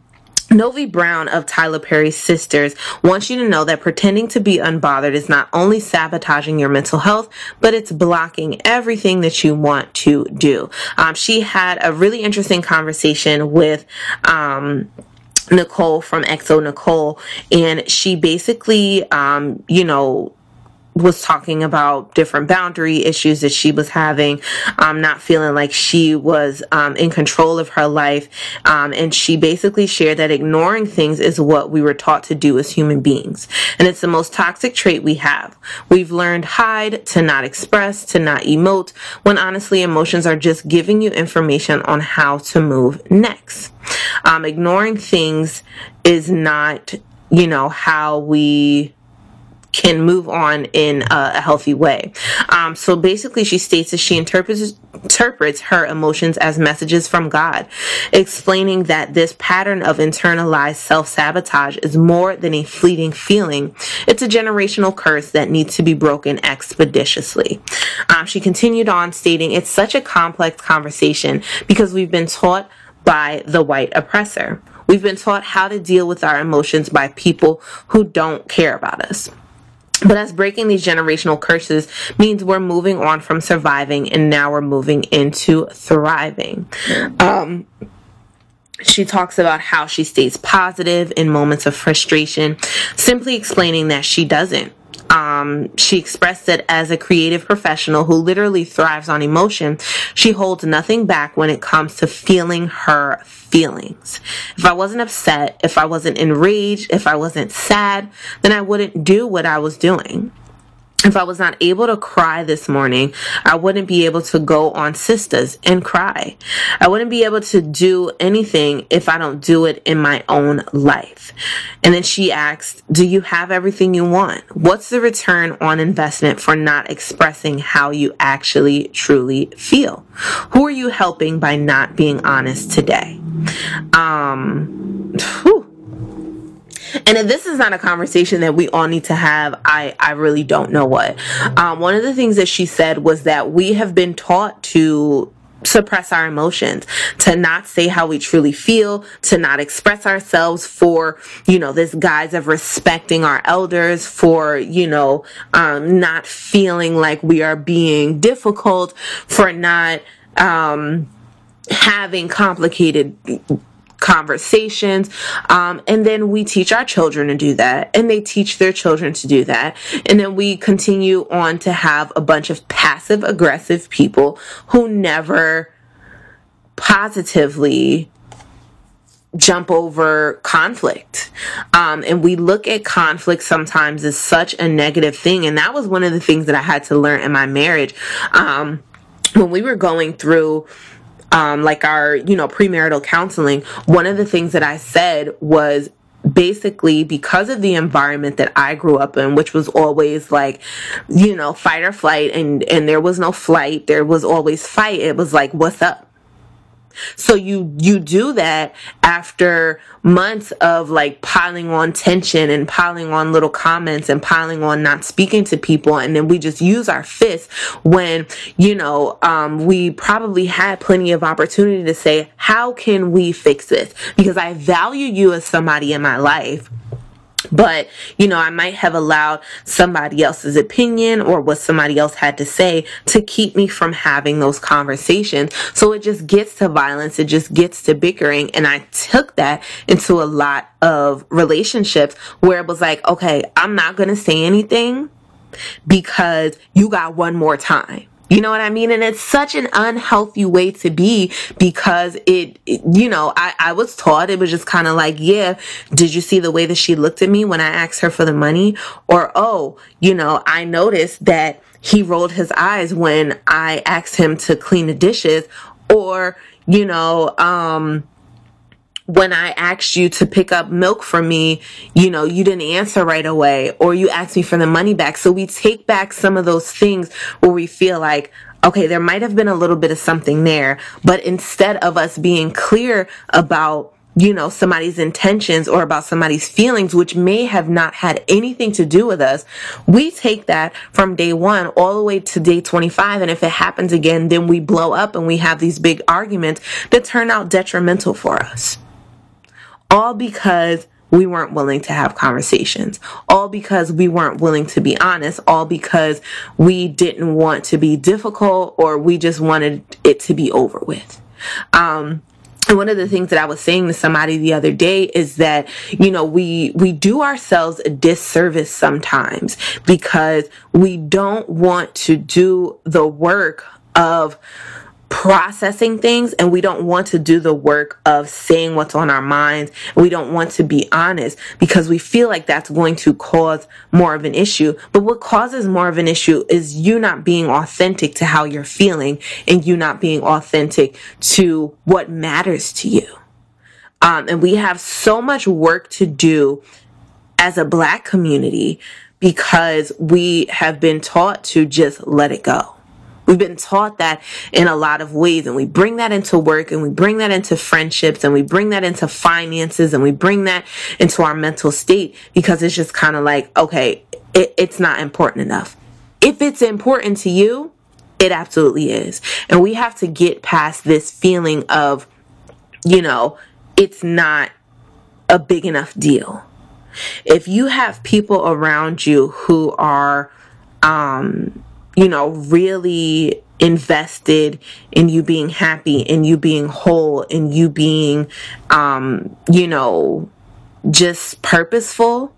Novi Brown of Tyler Perry's Sistas wants you to know that pretending to be unbothered is not only sabotaging your mental health, but it's blocking everything that you want to do. Um, she had a really interesting conversation with, um, Nicole from xoNecole, and she basically, um, you know, was talking about different boundary issues that she was having, um, not feeling like she was um, in control of her life. Um, and she basically shared that ignoring things is what we were taught to do as human beings. And it's the most toxic trait we have. We've learned hide, to not express, to not emote, when honestly emotions are just giving you information on how to move next. Um, ignoring things is not, you know, how we can move on in a, a healthy way. Um, so basically, she states that she interprets interprets her emotions as messages from God, explaining that this pattern of internalized self sabotage is more than a fleeting feeling. It's a generational curse that needs to be broken expeditiously. Um, she continued on stating, It's such a complex conversation because we've been taught by the white oppressor. We've been taught how to deal with our emotions by people who don't care about us. But us breaking these generational curses means we're moving on from surviving and now we're moving into thriving. Um, she talks about how she stays positive in moments of frustration, simply explaining that she doesn't. Um, she expressed it as a creative professional who literally thrives on emotion. She holds nothing back when it comes to feeling her feelings. If I wasn't upset, if I wasn't enraged, if I wasn't sad, then I wouldn't do what I was doing if I was not able to cry this morning, I wouldn't be able to go on Sistas and cry. I wouldn't be able to do anything if I don't do it in my own life. And then she asked, Do you have everything you want? What's the return on investment for not expressing how you actually truly feel? Who are you helping by not being honest today? Um, whew. And if this is not a conversation that we all need to have, I, I really don't know what. Um, one of the things that she said was that we have been taught to suppress our emotions, to not say how we truly feel, to not express ourselves for, you know, this guise of respecting our elders, for, you know, um, not feeling like we are being difficult, for not, um, having complicated conversations. Um, and then we teach our children to do that, and they teach their children to do that. And then we continue on to have a bunch of passive aggressive people who never positively jump over conflict. Um, and we look at conflict sometimes as such a negative thing. And that was one of the things that I had to learn in my marriage. Um, when we were going through um, like our, you know, premarital counseling, one of the things that I said was basically because of the environment that I grew up in, which was always like, you know, fight or flight, and and there was no flight, there was always fight. It was like, what's up? So you you do that after months of like piling on tension and piling on little comments and piling on not speaking to people. And then we just use our fists when you know um, we probably had plenty of opportunity to say how can we fix this? Because I value you as somebody in my life but you know i might have allowed somebody else's opinion or what somebody else had to say to keep me from having those conversations. So it just gets to violence. It just gets to bickering. And i took that into a lot of relationships where it was like okay i'm not going to say anything because you got one more time You know what I mean? And it's such an unhealthy way to be because it, it you know, I, I was taught it was just kind of like, yeah, did you see the way that she looked at me when I asked her for the money? Or, oh, you know, I noticed that he rolled his eyes when I asked him to clean the dishes. Or, you know, um, when I asked you to pick up milk for me, you know, you didn't answer right away or you asked me for the money back. So we take back some of those things where we feel like, okay, there might have been a little bit of something there, but instead of us being clear about you know, somebody's intentions or about somebody's feelings, which may have not had anything to do with us, we take that from day one all the way to day 25. And if it happens again, then we blow up and we have these big arguments that turn out detrimental for us all because we weren't willing to have conversations, all because we weren't willing to be honest, all because we didn't want to be difficult or we just wanted it to be over with. Um, and one of the things that I was saying to somebody the other day is that, you know, we, we do ourselves a disservice sometimes because we don't want to do the work of processing things and we don't want to do the work of saying what's on our minds. We don't want to be honest because we feel like that's going to cause more of an issue. But what causes more of an issue is you not being authentic to how you're feeling and you not being authentic to what matters to you. Um, and we have so much work to do as a black community because we have been taught to just let it go We've been taught that in a lot of ways, and we bring that into work, and we bring that into friendships, and we bring that into finances, and we bring that into our mental state because it's just kind of like, okay, it, it's not important enough. If it's important to you, it absolutely is. And we have to get past this feeling of, you know, it's not a big enough deal. If you have people around you who are, um, you know, really invested in you being happy in you being whole in you being um you know just purposeful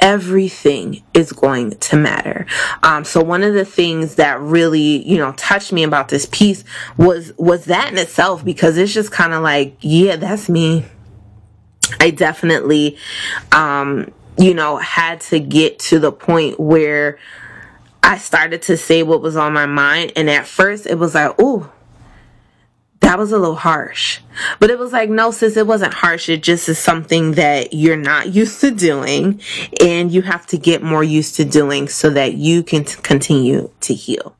everything is going to matter. Um so one of the things that really you know touched me about this piece was was that in itself because it's just kind of like yeah that's me. I definitely um you know had to get to the point where I started to say what was on my mind. And at first it was like, ooh, that was a little harsh. But it was like, no, sis, it wasn't harsh. It just is something that you're not used to doing and you have to get more used to doing so that you can t- continue to heal.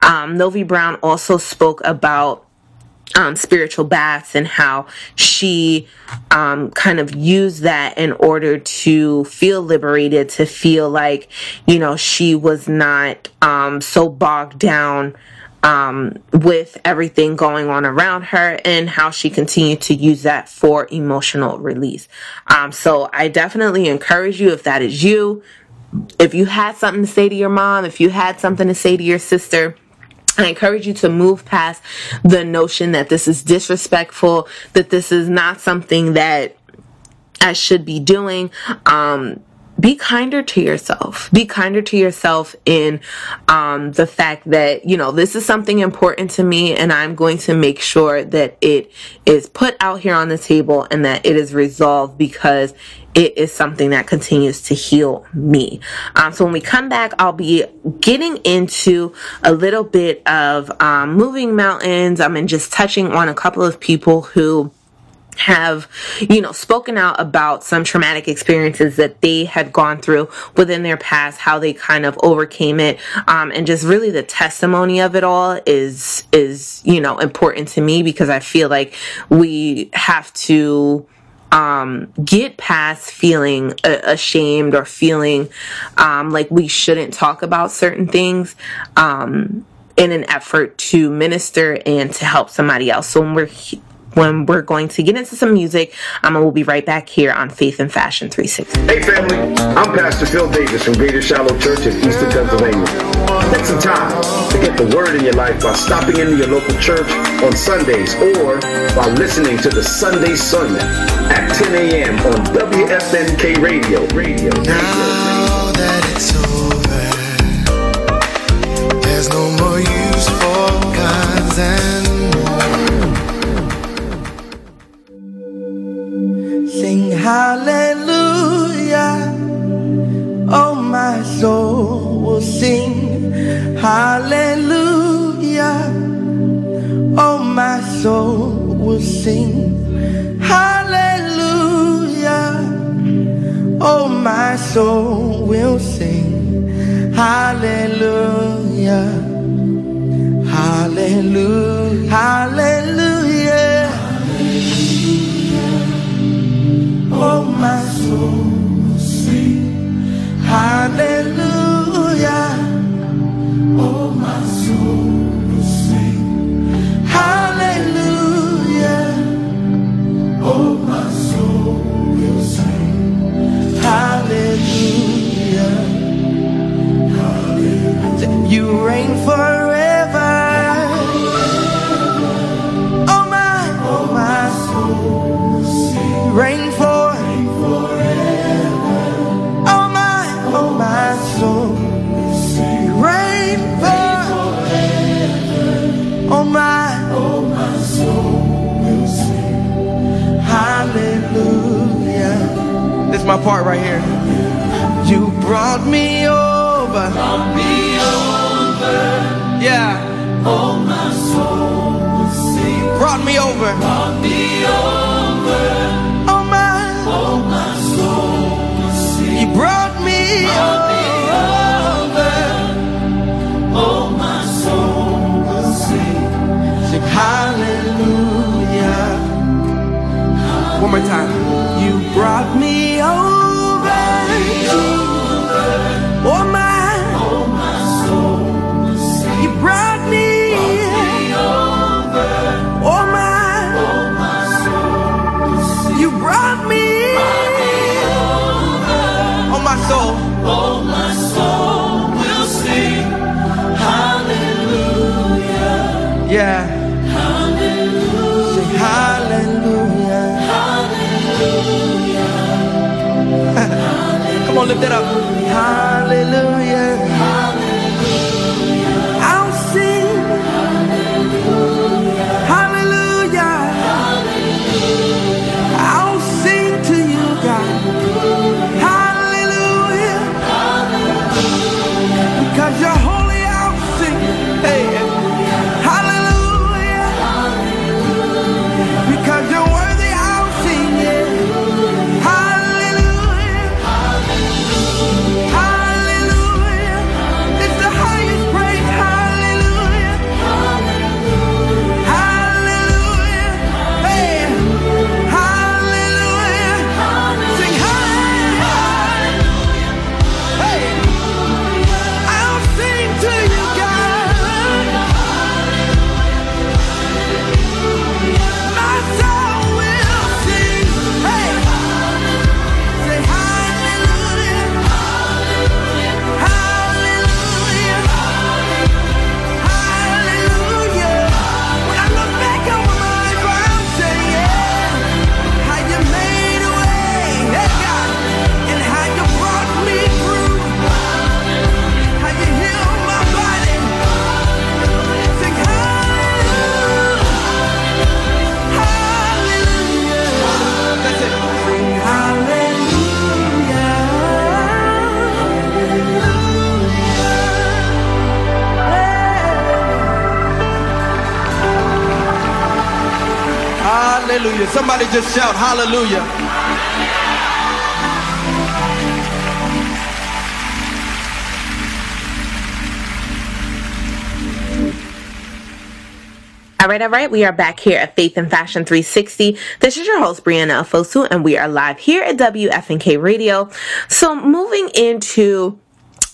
Um, Novi Brown also spoke about um, spiritual baths and how she um, kind of used that in order to feel liberated, to feel like, you know, she was not um, so bogged down um, with everything going on around her and how she continued to use that for emotional release. Um, so I definitely encourage you if that is you, if you had something to say to your mom, if you had something to say to your sister, I encourage you to move past the notion that this is disrespectful, that this is not something that I should be doing. Um, be kinder to yourself. Be kinder to yourself in um, the fact that, you know, this is something important to me and I'm going to make sure that it is put out here on the table and that it is resolved because it is something that continues to heal me. Um, so when we come back, I'll be getting into a little bit of um, moving mountains. I'm mean, just touching on a couple of people who have, you know, spoken out about some traumatic experiences that they had gone through within their past, how they kind of overcame it, um, and just really the testimony of it all is is you know important to me because I feel like we have to um, get past feeling ashamed or feeling um, like we shouldn't talk about certain things um, in an effort to minister and to help somebody else. So when we're when we're going to get into some music. Um, we'll be right back here on Faith and Fashion 360. Hey family, I'm Pastor Phil Davis from Greater Shiloh Church in Eastern Pennsylvania. Take some time to get the word in your life by stopping into your local church on Sundays or by listening to the Sunday sermon at 10 a.m. on WFNK Radio. Radio. Now that it's over, there's no more hallelujah. Oh, my soul will sing hallelujah. Oh, my soul will sing hallelujah. Oh, my soul will sing hallelujah. Hallelujah. Hallelujah. My soul sing hallelujah. Oh, my soul sing hallelujah. Oh, my soul sing hallelujah. Hallelujah. You reign forever. My part right here. You brought me over. Brought me over. Yeah. Oh my soul sing. Brought me over. Brought me over. Oh my, oh my soul sing. You brought me over. Oh my soul sing. Sing hallelujah. One more time. You brought me lift it up. Hallelujah. Just shout hallelujah. All right, all right. We are back here at Faith and Fashion 360. This is your host, Brianna Afosu, and we are live here at WFNK Radio. So moving into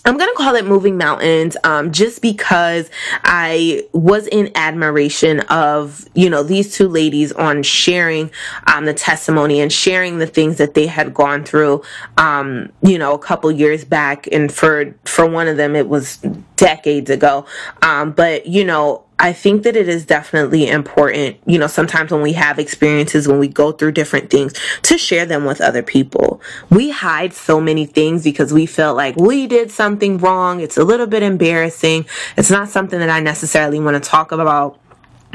I'm gonna call it moving mountains, um, just because I was in admiration of you know these two ladies on sharing um, the testimony and sharing the things that they had gone through, um, you know, a couple years back, and for for one of them it was decades ago, um, but you know. I think that it is definitely important, you know, sometimes when we have experiences, when we go through different things, to share them with other people. We hide so many things because we feel like we did something wrong. It's a little bit embarrassing. It's not something that I necessarily want to talk about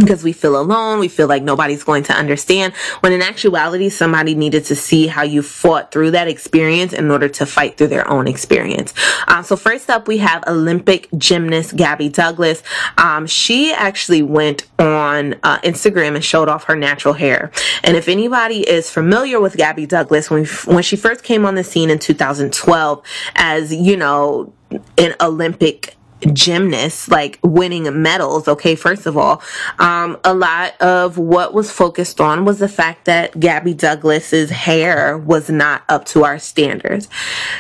because we feel alone, we feel like nobody's going to understand, when in actuality, somebody needed to see how you fought through that experience in order to fight through their own experience. Um, so, first up, we have Olympic gymnast Gabby Douglas. Um, she actually went on uh, Instagram and showed off her natural hair. And if anybody is familiar with Gabby Douglas, when, when she first came on the scene in 2012 as, you know, an Olympic gymnasts like winning medals okay first of all. Um, a lot of what was focused on was the fact that gabby douglas's hair was not up to our standards.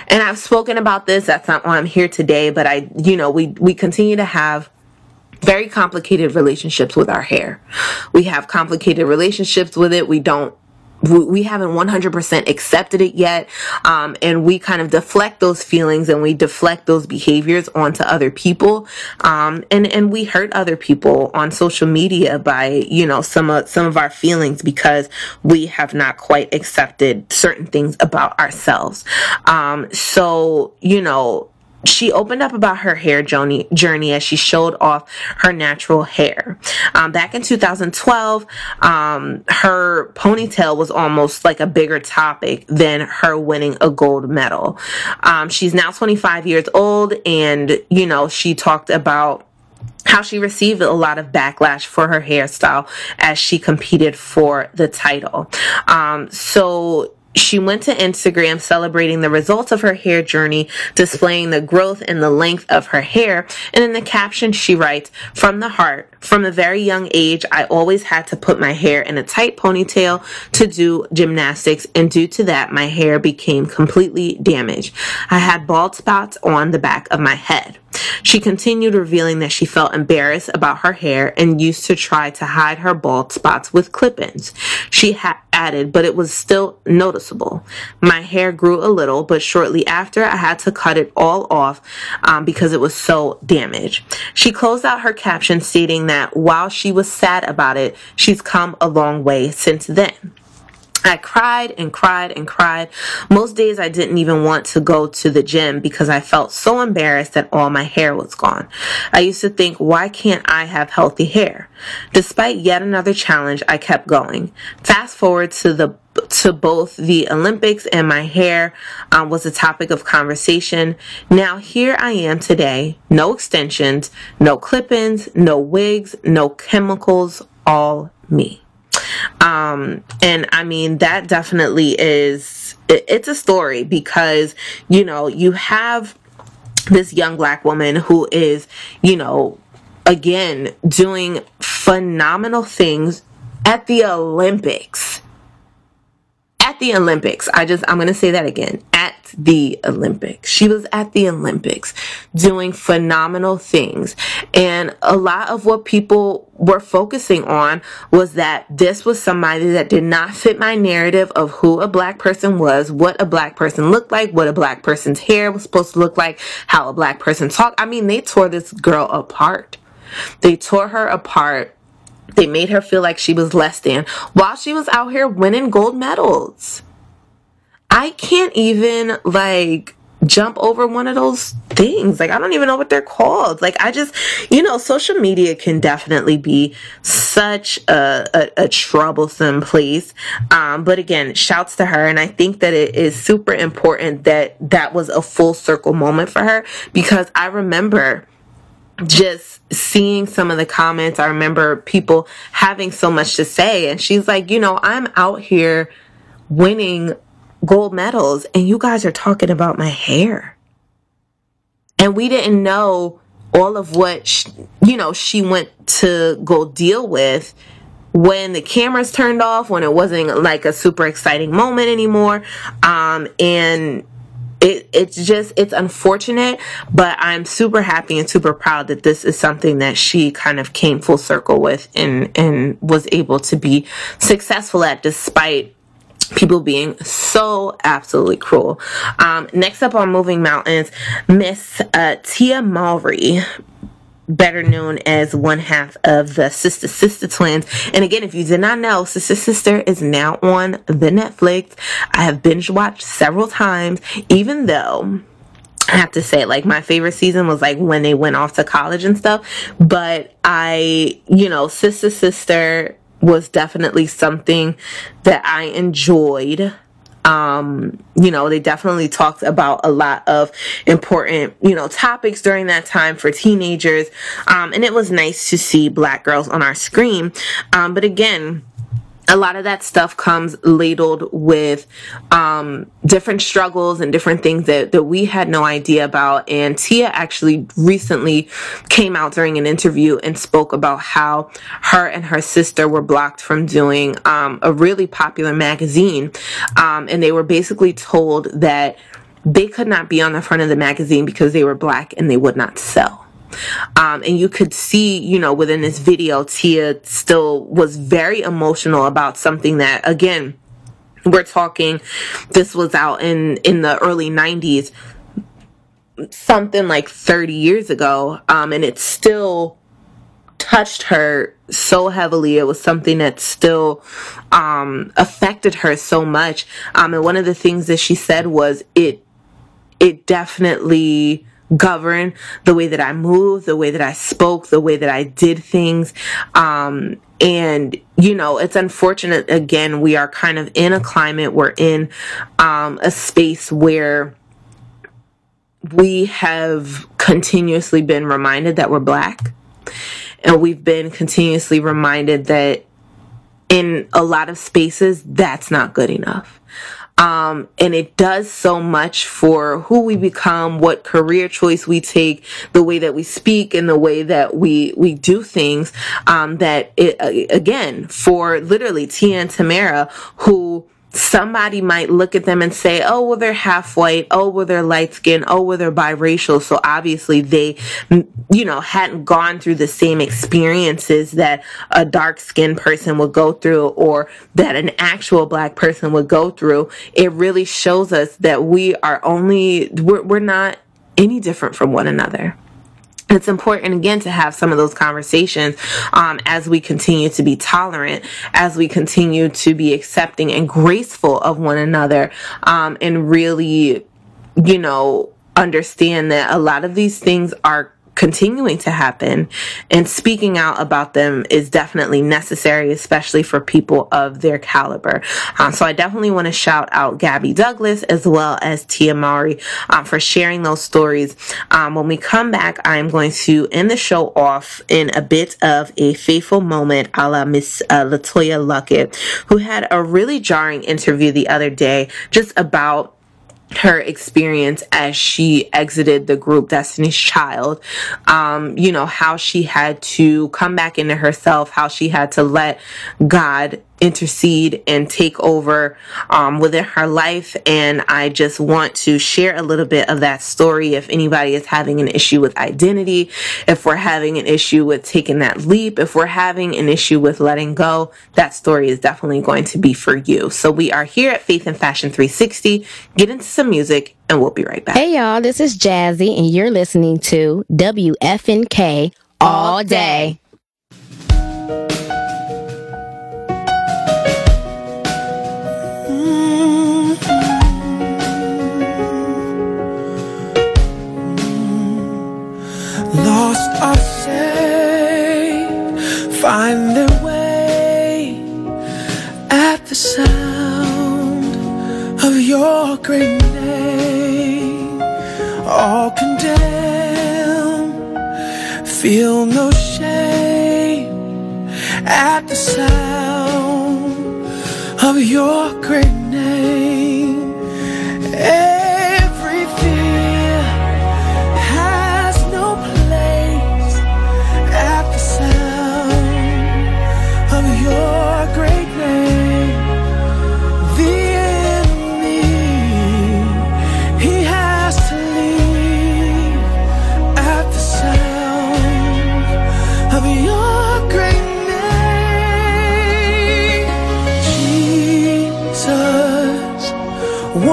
And i've spoken about this that's not why i'm here today but i you know we we continue to have very complicated relationships with our hair. We have complicated relationships with it. We don't we haven't 100% accepted it yet um, and we kind of deflect those feelings and we deflect those behaviors onto other people um, and and we hurt other people on social media by you know some of some of our feelings because we have not quite accepted certain things about ourselves. Um, so you know she opened up about her hair journey, journey as she showed off her natural hair. Um, back in 2012, um, her ponytail was almost like a bigger topic than her winning a gold medal. Um, she's now 25 years old, and you know, she talked about how she received a lot of backlash for her hairstyle as she competed for the title. Um, so she went to Instagram celebrating the results of her hair journey, displaying the growth and the length of her hair. And in the caption, she writes, From the heart, from a very young age, I always had to put my hair in a tight ponytail to do gymnastics, and due to that, my hair became completely damaged. I had bald spots on the back of my head. She continued revealing that she felt embarrassed about her hair and used to try to hide her bald spots with clip ins. She ha- added, but it was still noticeable. My hair grew a little, but shortly after, I had to cut it all off um, because it was so damaged. She closed out her caption stating that while she was sad about it, she's come a long way since then. I cried and cried and cried. Most days I didn't even want to go to the gym because I felt so embarrassed that all my hair was gone. I used to think, why can't I have healthy hair? Despite yet another challenge, I kept going. Fast forward to the to both the Olympics and my hair um, was a topic of conversation. Now here I am today, no extensions, no clip-ins, no wigs, no chemicals, all me. Um, and I mean, that definitely is, it, it's a story because, you know, you have this young black woman who is, you know, again, doing phenomenal things at the Olympics at the Olympics. I just, I'm going to say that again. At the Olympics. She was at the Olympics doing phenomenal things. And a lot of what people were focusing on was that this was somebody that did not fit my narrative of who a black person was, what a black person looked like, what a black person's hair was supposed to look like, how a black person talked. I mean, they tore this girl apart. They tore her apart they made her feel like she was less than while she was out here winning gold medals. I can't even like jump over one of those things. Like, I don't even know what they're called. Like, I just, you know, social media can definitely be such a, a, a troublesome place. Um, but again, shouts to her. And I think that it is super important that that was a full circle moment for her because I remember just seeing some of the comments, I remember people having so much to say. And she's like, you know, I'm out here winning gold medals, and you guys are talking about my hair. And we didn't know all of what, she, you know, she went to go deal with when the cameras turned off, when it wasn't like a super exciting moment anymore. Um, and it, it's just it's unfortunate but i'm super happy and super proud that this is something that she kind of came full circle with and and was able to be successful at despite people being so absolutely cruel. Um, next up on Moving Mountains, Miss uh, Tia Mowry better known as one half of the Sister Sister twins. And again, if you did not know, Sister Sister is now on the Netflix. I have binge watched several times, even though I have to say, like, my favorite season was like when they went off to college and stuff. But I, you know, Sister Sister was definitely something that I enjoyed. Um, you know, they definitely talked about a lot of important, you know, topics during that time for teenagers. Um, and it was nice to see black girls on our screen. Um, but again, a lot of that stuff comes ladled with um, different struggles and different things that, that we had no idea about. And Tia actually recently came out during an interview and spoke about how her and her sister were blocked from doing um, a really popular magazine. Um, and they were basically told that they could not be on the front of the magazine because they were black and they would not sell. Um, and you could see, you know, within this video, Tia still was very emotional about something that, again, we're talking, this was out in, in the early 90s, something like 30 years ago. Um, and it still touched her so heavily. It was something that still um, affected her so much. Um, and one of the things that she said was it, it definitely govern the way that I moved, the way that I spoke, the way that I did things. Um, and you know it's unfortunate again we are kind of in a climate we're in um, a space where we have continuously been reminded that we're black and we've been continuously reminded that in a lot of spaces that's not good enough um, and it does so much for who we become, what career choice we take, the way that we speak, and the way that we we do things. Um, that it, again, for literally Tia and Tamera, who somebody might look at them and say, oh, well, they're half white. Oh, well, they're light skinned. Oh, well, they're biracial. So obviously they, you know, hadn't gone through the same experiences that a dark skinned person would go through or that an actual black person would go through. It really shows us that we are only, we're, we're not any different from one another it's important again to have some of those conversations um, as we continue to be tolerant, as we continue to be accepting and graceful of one another, um, and really, you know, understand that a lot of these things are continuing to happen and speaking out about them is definitely necessary especially for people of their caliber. Um, so i definitely want to shout out gabby douglas as well as tia mowry um, for sharing those stories. Um, when we come back i'm going to end the show off in a bit of a faithful moment a la miss uh, LeToya Luckett who had a really jarring interview the other day just about her experience as she exited the group Destiny's Child, um, you know, how she had to come back into herself, how she had to let God intercede and take over um, within her life. And I just want to share a little bit of that story. If anybody is having an issue with identity, if we're having an issue with taking that leap, if we're having an issue with letting go, that story is definitely going to be for you. So we are here at Faith and Fashion 360. Get into some music and we'll be right back. Hey y'all, this is Jazzy and you're listening to WFNK all day. Lost are saved, find their way at the sound of your great name. All condemned, feel no shame at the sound of your great name.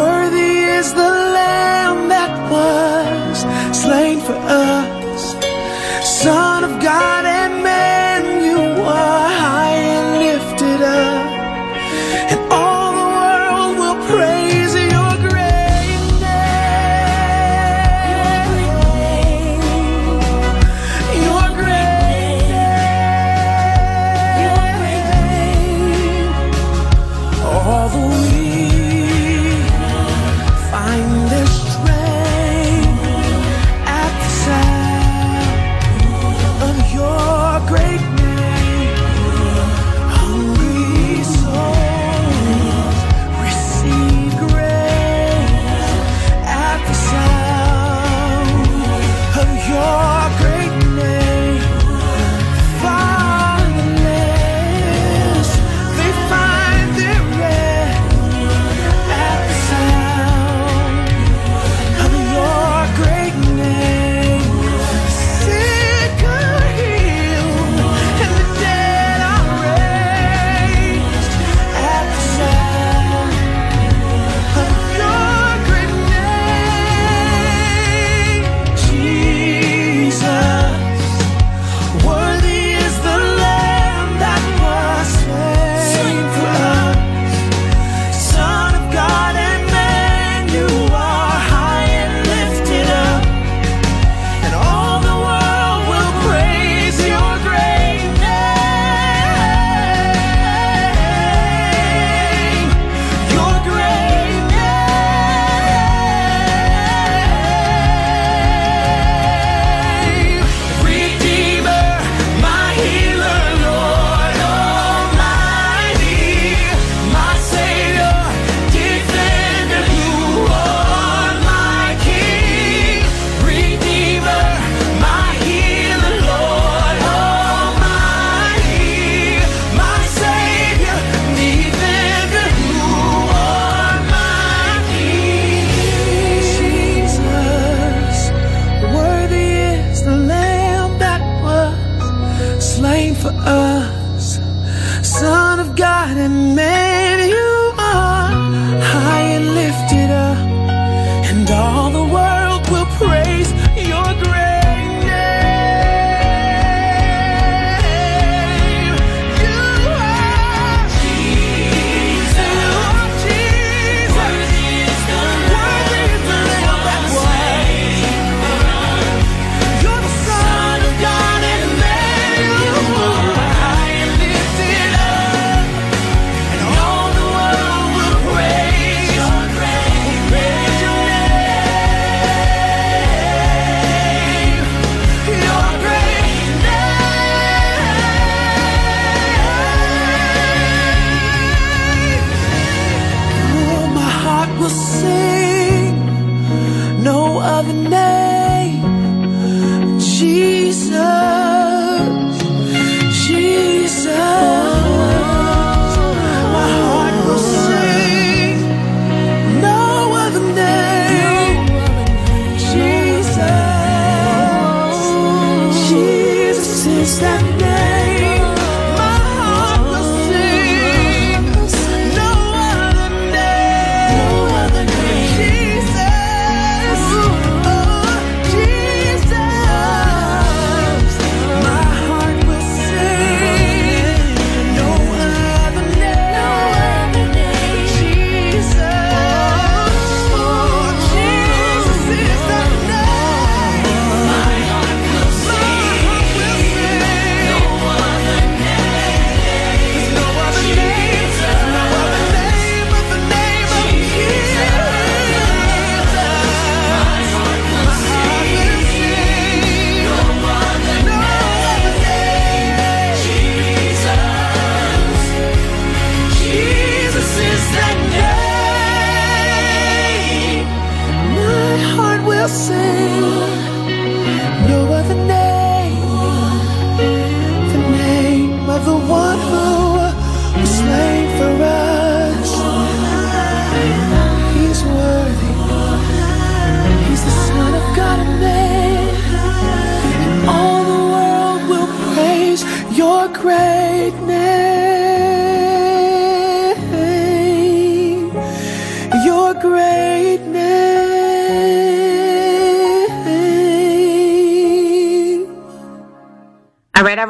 Worthy is the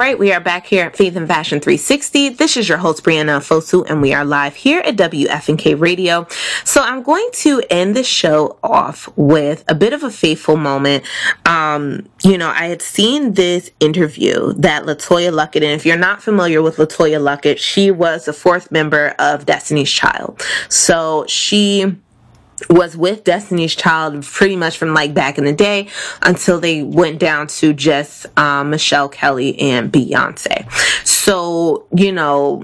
right. We are back here at Faith and Fashion 360. This is your host, Brianna Fosu, and we are live here at WFNK Radio. So I'm going to end the show off with a bit of a faithful moment. Um, you know, I had seen this interview that LeToya Luckett, and if you're not familiar with LeToya Luckett, she was the fourth member of Destiny's Child. So she was with Destiny's Child pretty much from like back in the day until they went down to just um, Michelle Kelly and Beyonce. So, you know,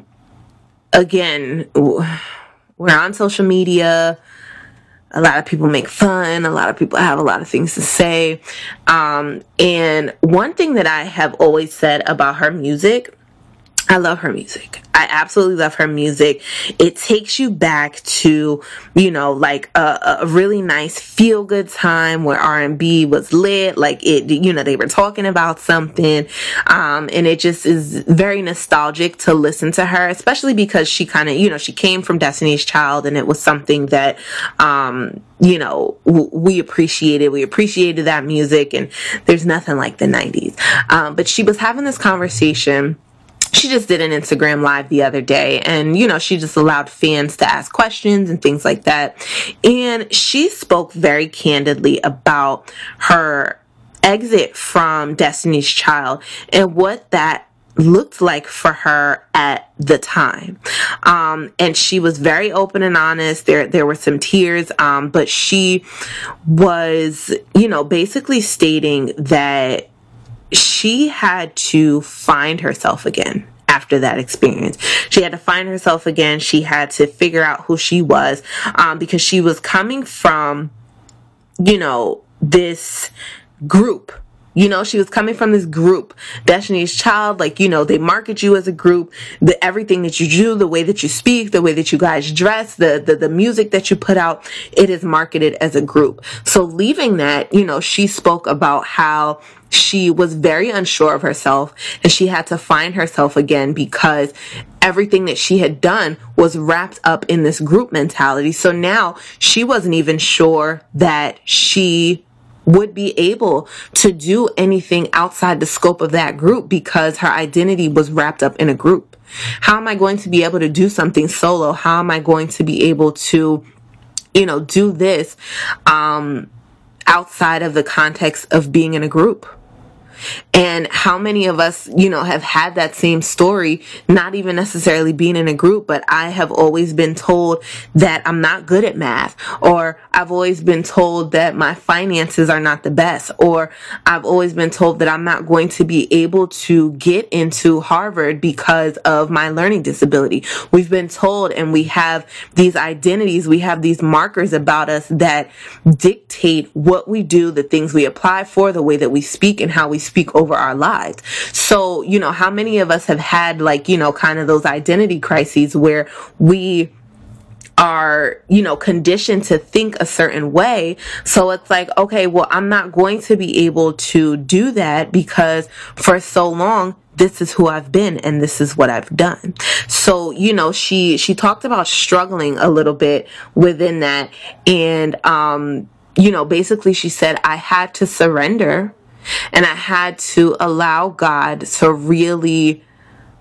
again, we're on social media. A lot of people make fun. A lot of people have a lot of things to say. Um, and one thing that I have always said about her music I love her music. I absolutely love her music. It takes you back to, you know, like a, a really nice feel good time where R&B was lit. Like it, you know, they were talking about something. Um, and it just is very nostalgic to listen to her, especially because she kind of, you know, she came from Destiny's Child and it was something that, um, you know, w- we appreciated. We appreciated that music and there's nothing like the 90s. Um, but she was having this conversation she just did an Instagram live the other day and you know she just allowed fans to ask questions and things like that and she spoke very candidly about her exit from Destiny's Child and what that looked like for her at the time. Um, and she was very open and honest. There, there were some tears. Um, but she was, you know, basically stating that she had to find herself again after that experience. She had to find herself again. She had to figure out who she was um, because she was coming from, you know, this group You know, she was coming from this group, Destiny's Child. Like, you know, they market you as a group. The everything that you do, the way that you speak, the way that you guys dress, the the, the music that you put out, it is marketed as a group. So leaving that, you know, she spoke about how she was very unsure of herself and she had to find herself again because everything that she had done was wrapped up in this group mentality. So now she wasn't even sure that she would be able to do anything outside the scope of that group because her identity was wrapped up in a group. How am I going to be able to do something solo? How am I going to be able to, you know, do this um, outside of the context of being in a group? And how many of us, you know, have had that same story, not even necessarily being in a group, but I have always been told that I'm not good at math, or I've always been told that my finances are not the best, or I've always been told that I'm not going to be able to get into Harvard because of my learning disability. We've been told and we have these identities, we have these markers about us that dictate what we do, the things we apply for, the way that we speak and how we speak over our lives. So, you know, how many of us have had like, you know, kind of those identity crises where we are, you know, conditioned to think a certain way. So it's like, okay, well, I'm not going to be able to do that because for so long, this is who I've been and this is what I've done. So, you know, she, she talked about struggling a little bit within that. And, um, you know, basically she said, I had to surrender and I had to allow God to really,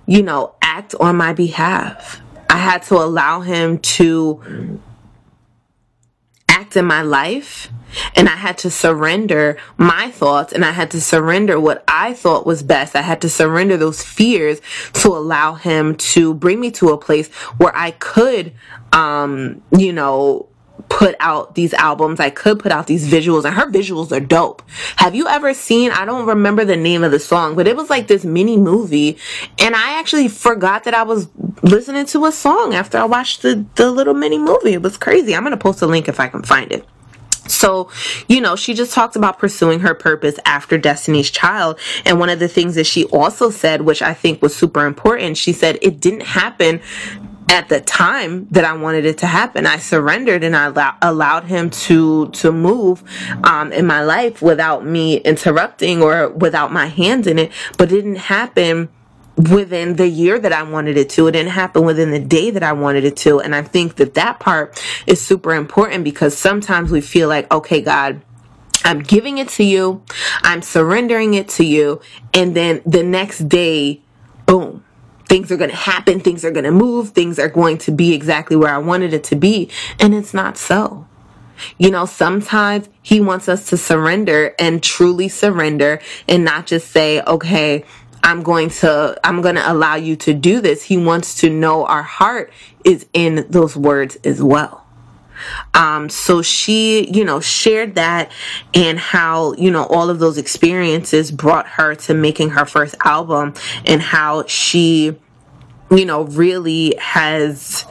you know, act on my behalf. I had to allow him to act in my life and I had to surrender my thoughts and I had to surrender what I thought was best. I had to surrender those fears to allow him to bring me to a place where I could, um, you know, put out these albums. I could put out these visuals and her visuals are dope. Have you ever seen, I don't remember the name of the song, but it was like this mini movie and I actually forgot that I was listening to a song after I watched the, the little mini movie. It was crazy. I'm going to post a link if I can find it. So, you know, she just talked about pursuing her purpose after Destiny's Child. And one of the things that she also said, which I think was super important, she said it didn't happen at the time that I wanted it to happen. I surrendered and I allow, allowed him to to move um, in my life without me interrupting or without my hands in it. But it didn't happen within the year that I wanted it to. It didn't happen within the day that I wanted it to. And I think that that part is super important because sometimes we feel like, okay, God, I'm giving it to you. I'm surrendering it to you. And then the next day, boom, things are going to happen. Things are going to move. Things are going to be exactly where I wanted it to be. And it's not so. You know, sometimes he wants us to surrender and truly surrender and not just say, okay, I'm going to, I'm going to allow you to do this. He wants to know our heart is in those words as well. Um, so she, you know, shared that and how, you know, all of those experiences brought her to making her first album and how she, you know, really has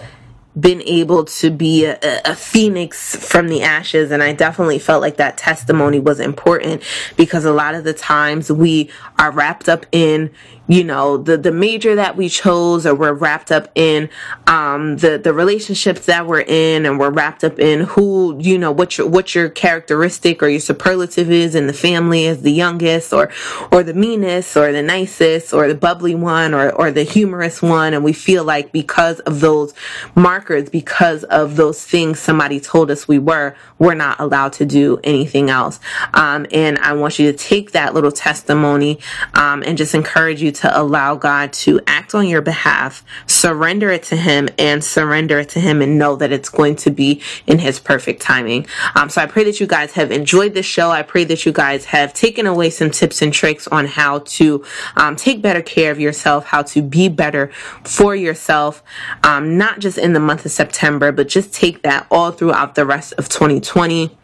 been able to be a, a, phoenix from the ashes. And i definitely felt like that testimony was important because a lot of the times we are wrapped up in you know the the major that we chose or we're wrapped up in um the the relationships that we're in and we're wrapped up in who you know what your what your characteristic or your superlative is in the family as the youngest or or the meanest or the nicest or the bubbly one or or the humorous one. And we feel like because of those markers because of those things somebody told us we were we're not allowed to do anything else. Um and I want you to take that little testimony um and just encourage you to to allow God to act on your behalf, surrender it to Him, and surrender it to Him, and know that it's going to be in His perfect timing. Um, so I pray that you guys have enjoyed this show. I pray that you guys have taken away some tips and tricks on how to um, take better care of yourself, how to be better for yourself, um, not just in the month of September, but just take that all throughout the rest of 2020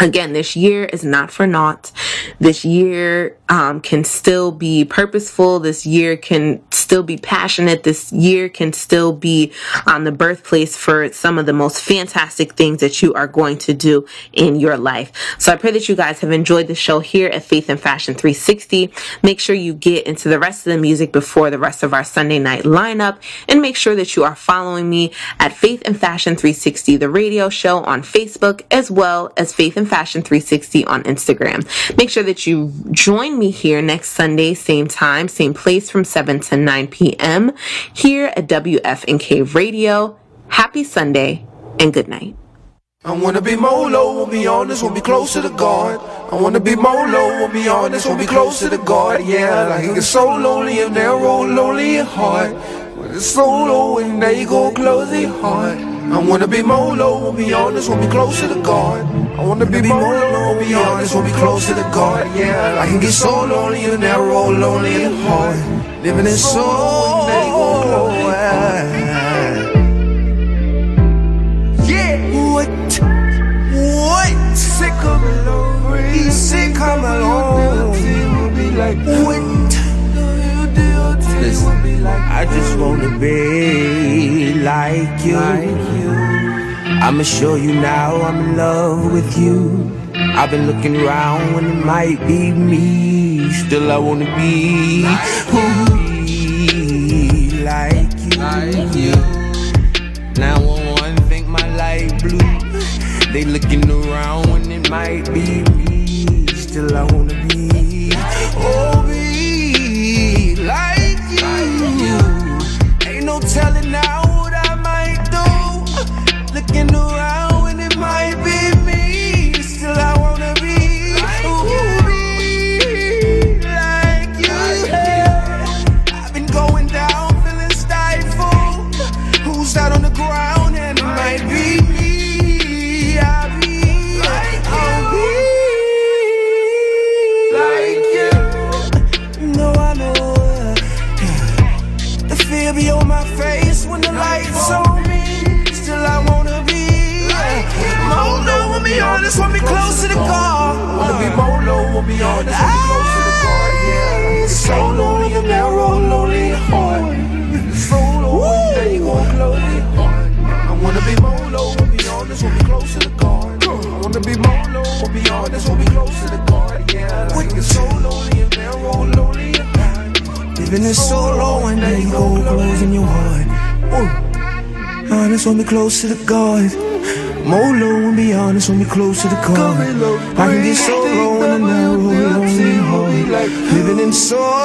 again, this year is not for naught. This year um, can still be purposeful. This year can still be passionate. This year can still be um, the birthplace for some of the most fantastic things that you are going to do in your life. So I pray that you guys have enjoyed the show here at Faith and Fashion 360. Make sure you get into the rest of the music before the rest of our Sunday night lineup and make sure that you are following me at Faith and Fashion 360, the radio show on Facebook, as well as Faith and Fashion 360 on Instagram. Make sure that you join me here next Sunday, same time, same place from 7 to 9 p.m. here at WFNK Radio. Happy Sunday and good night. I wanna be more low, won't be honest, won't be closer to God. I wanna be more low, won't be honest, won't be closer to God. Yeah, like it gets so lonely and narrow, lonely and hard. When it's so low and they go close your heart. I wanna be more low, won't be honest, won't be closer to God. I wanna be more low, won't be honest, won't be closer to God. Yeah, I can get so lonely and narrow, lonely and hard. Living in so. Yeah. What? What? Sick come along. He sick come along. What? Listen, I just wanna be like you. I'ma show you now I'm in love with you. I've been looking around when it might be me. Still I wanna be who be like you. Now one think my light blue. They looking around when it might be me. Still I wanna be, oh telling now low, wanna be honest, wanna be close to the God. Yeah, like it's so lonely and narrow, lonely and hard. Living is so low and then you go closing your heart. Ooh. Honest, want me close to the God. More low and be honest, want me close to the God. I can get so low and narrow, lonely hard. Living in so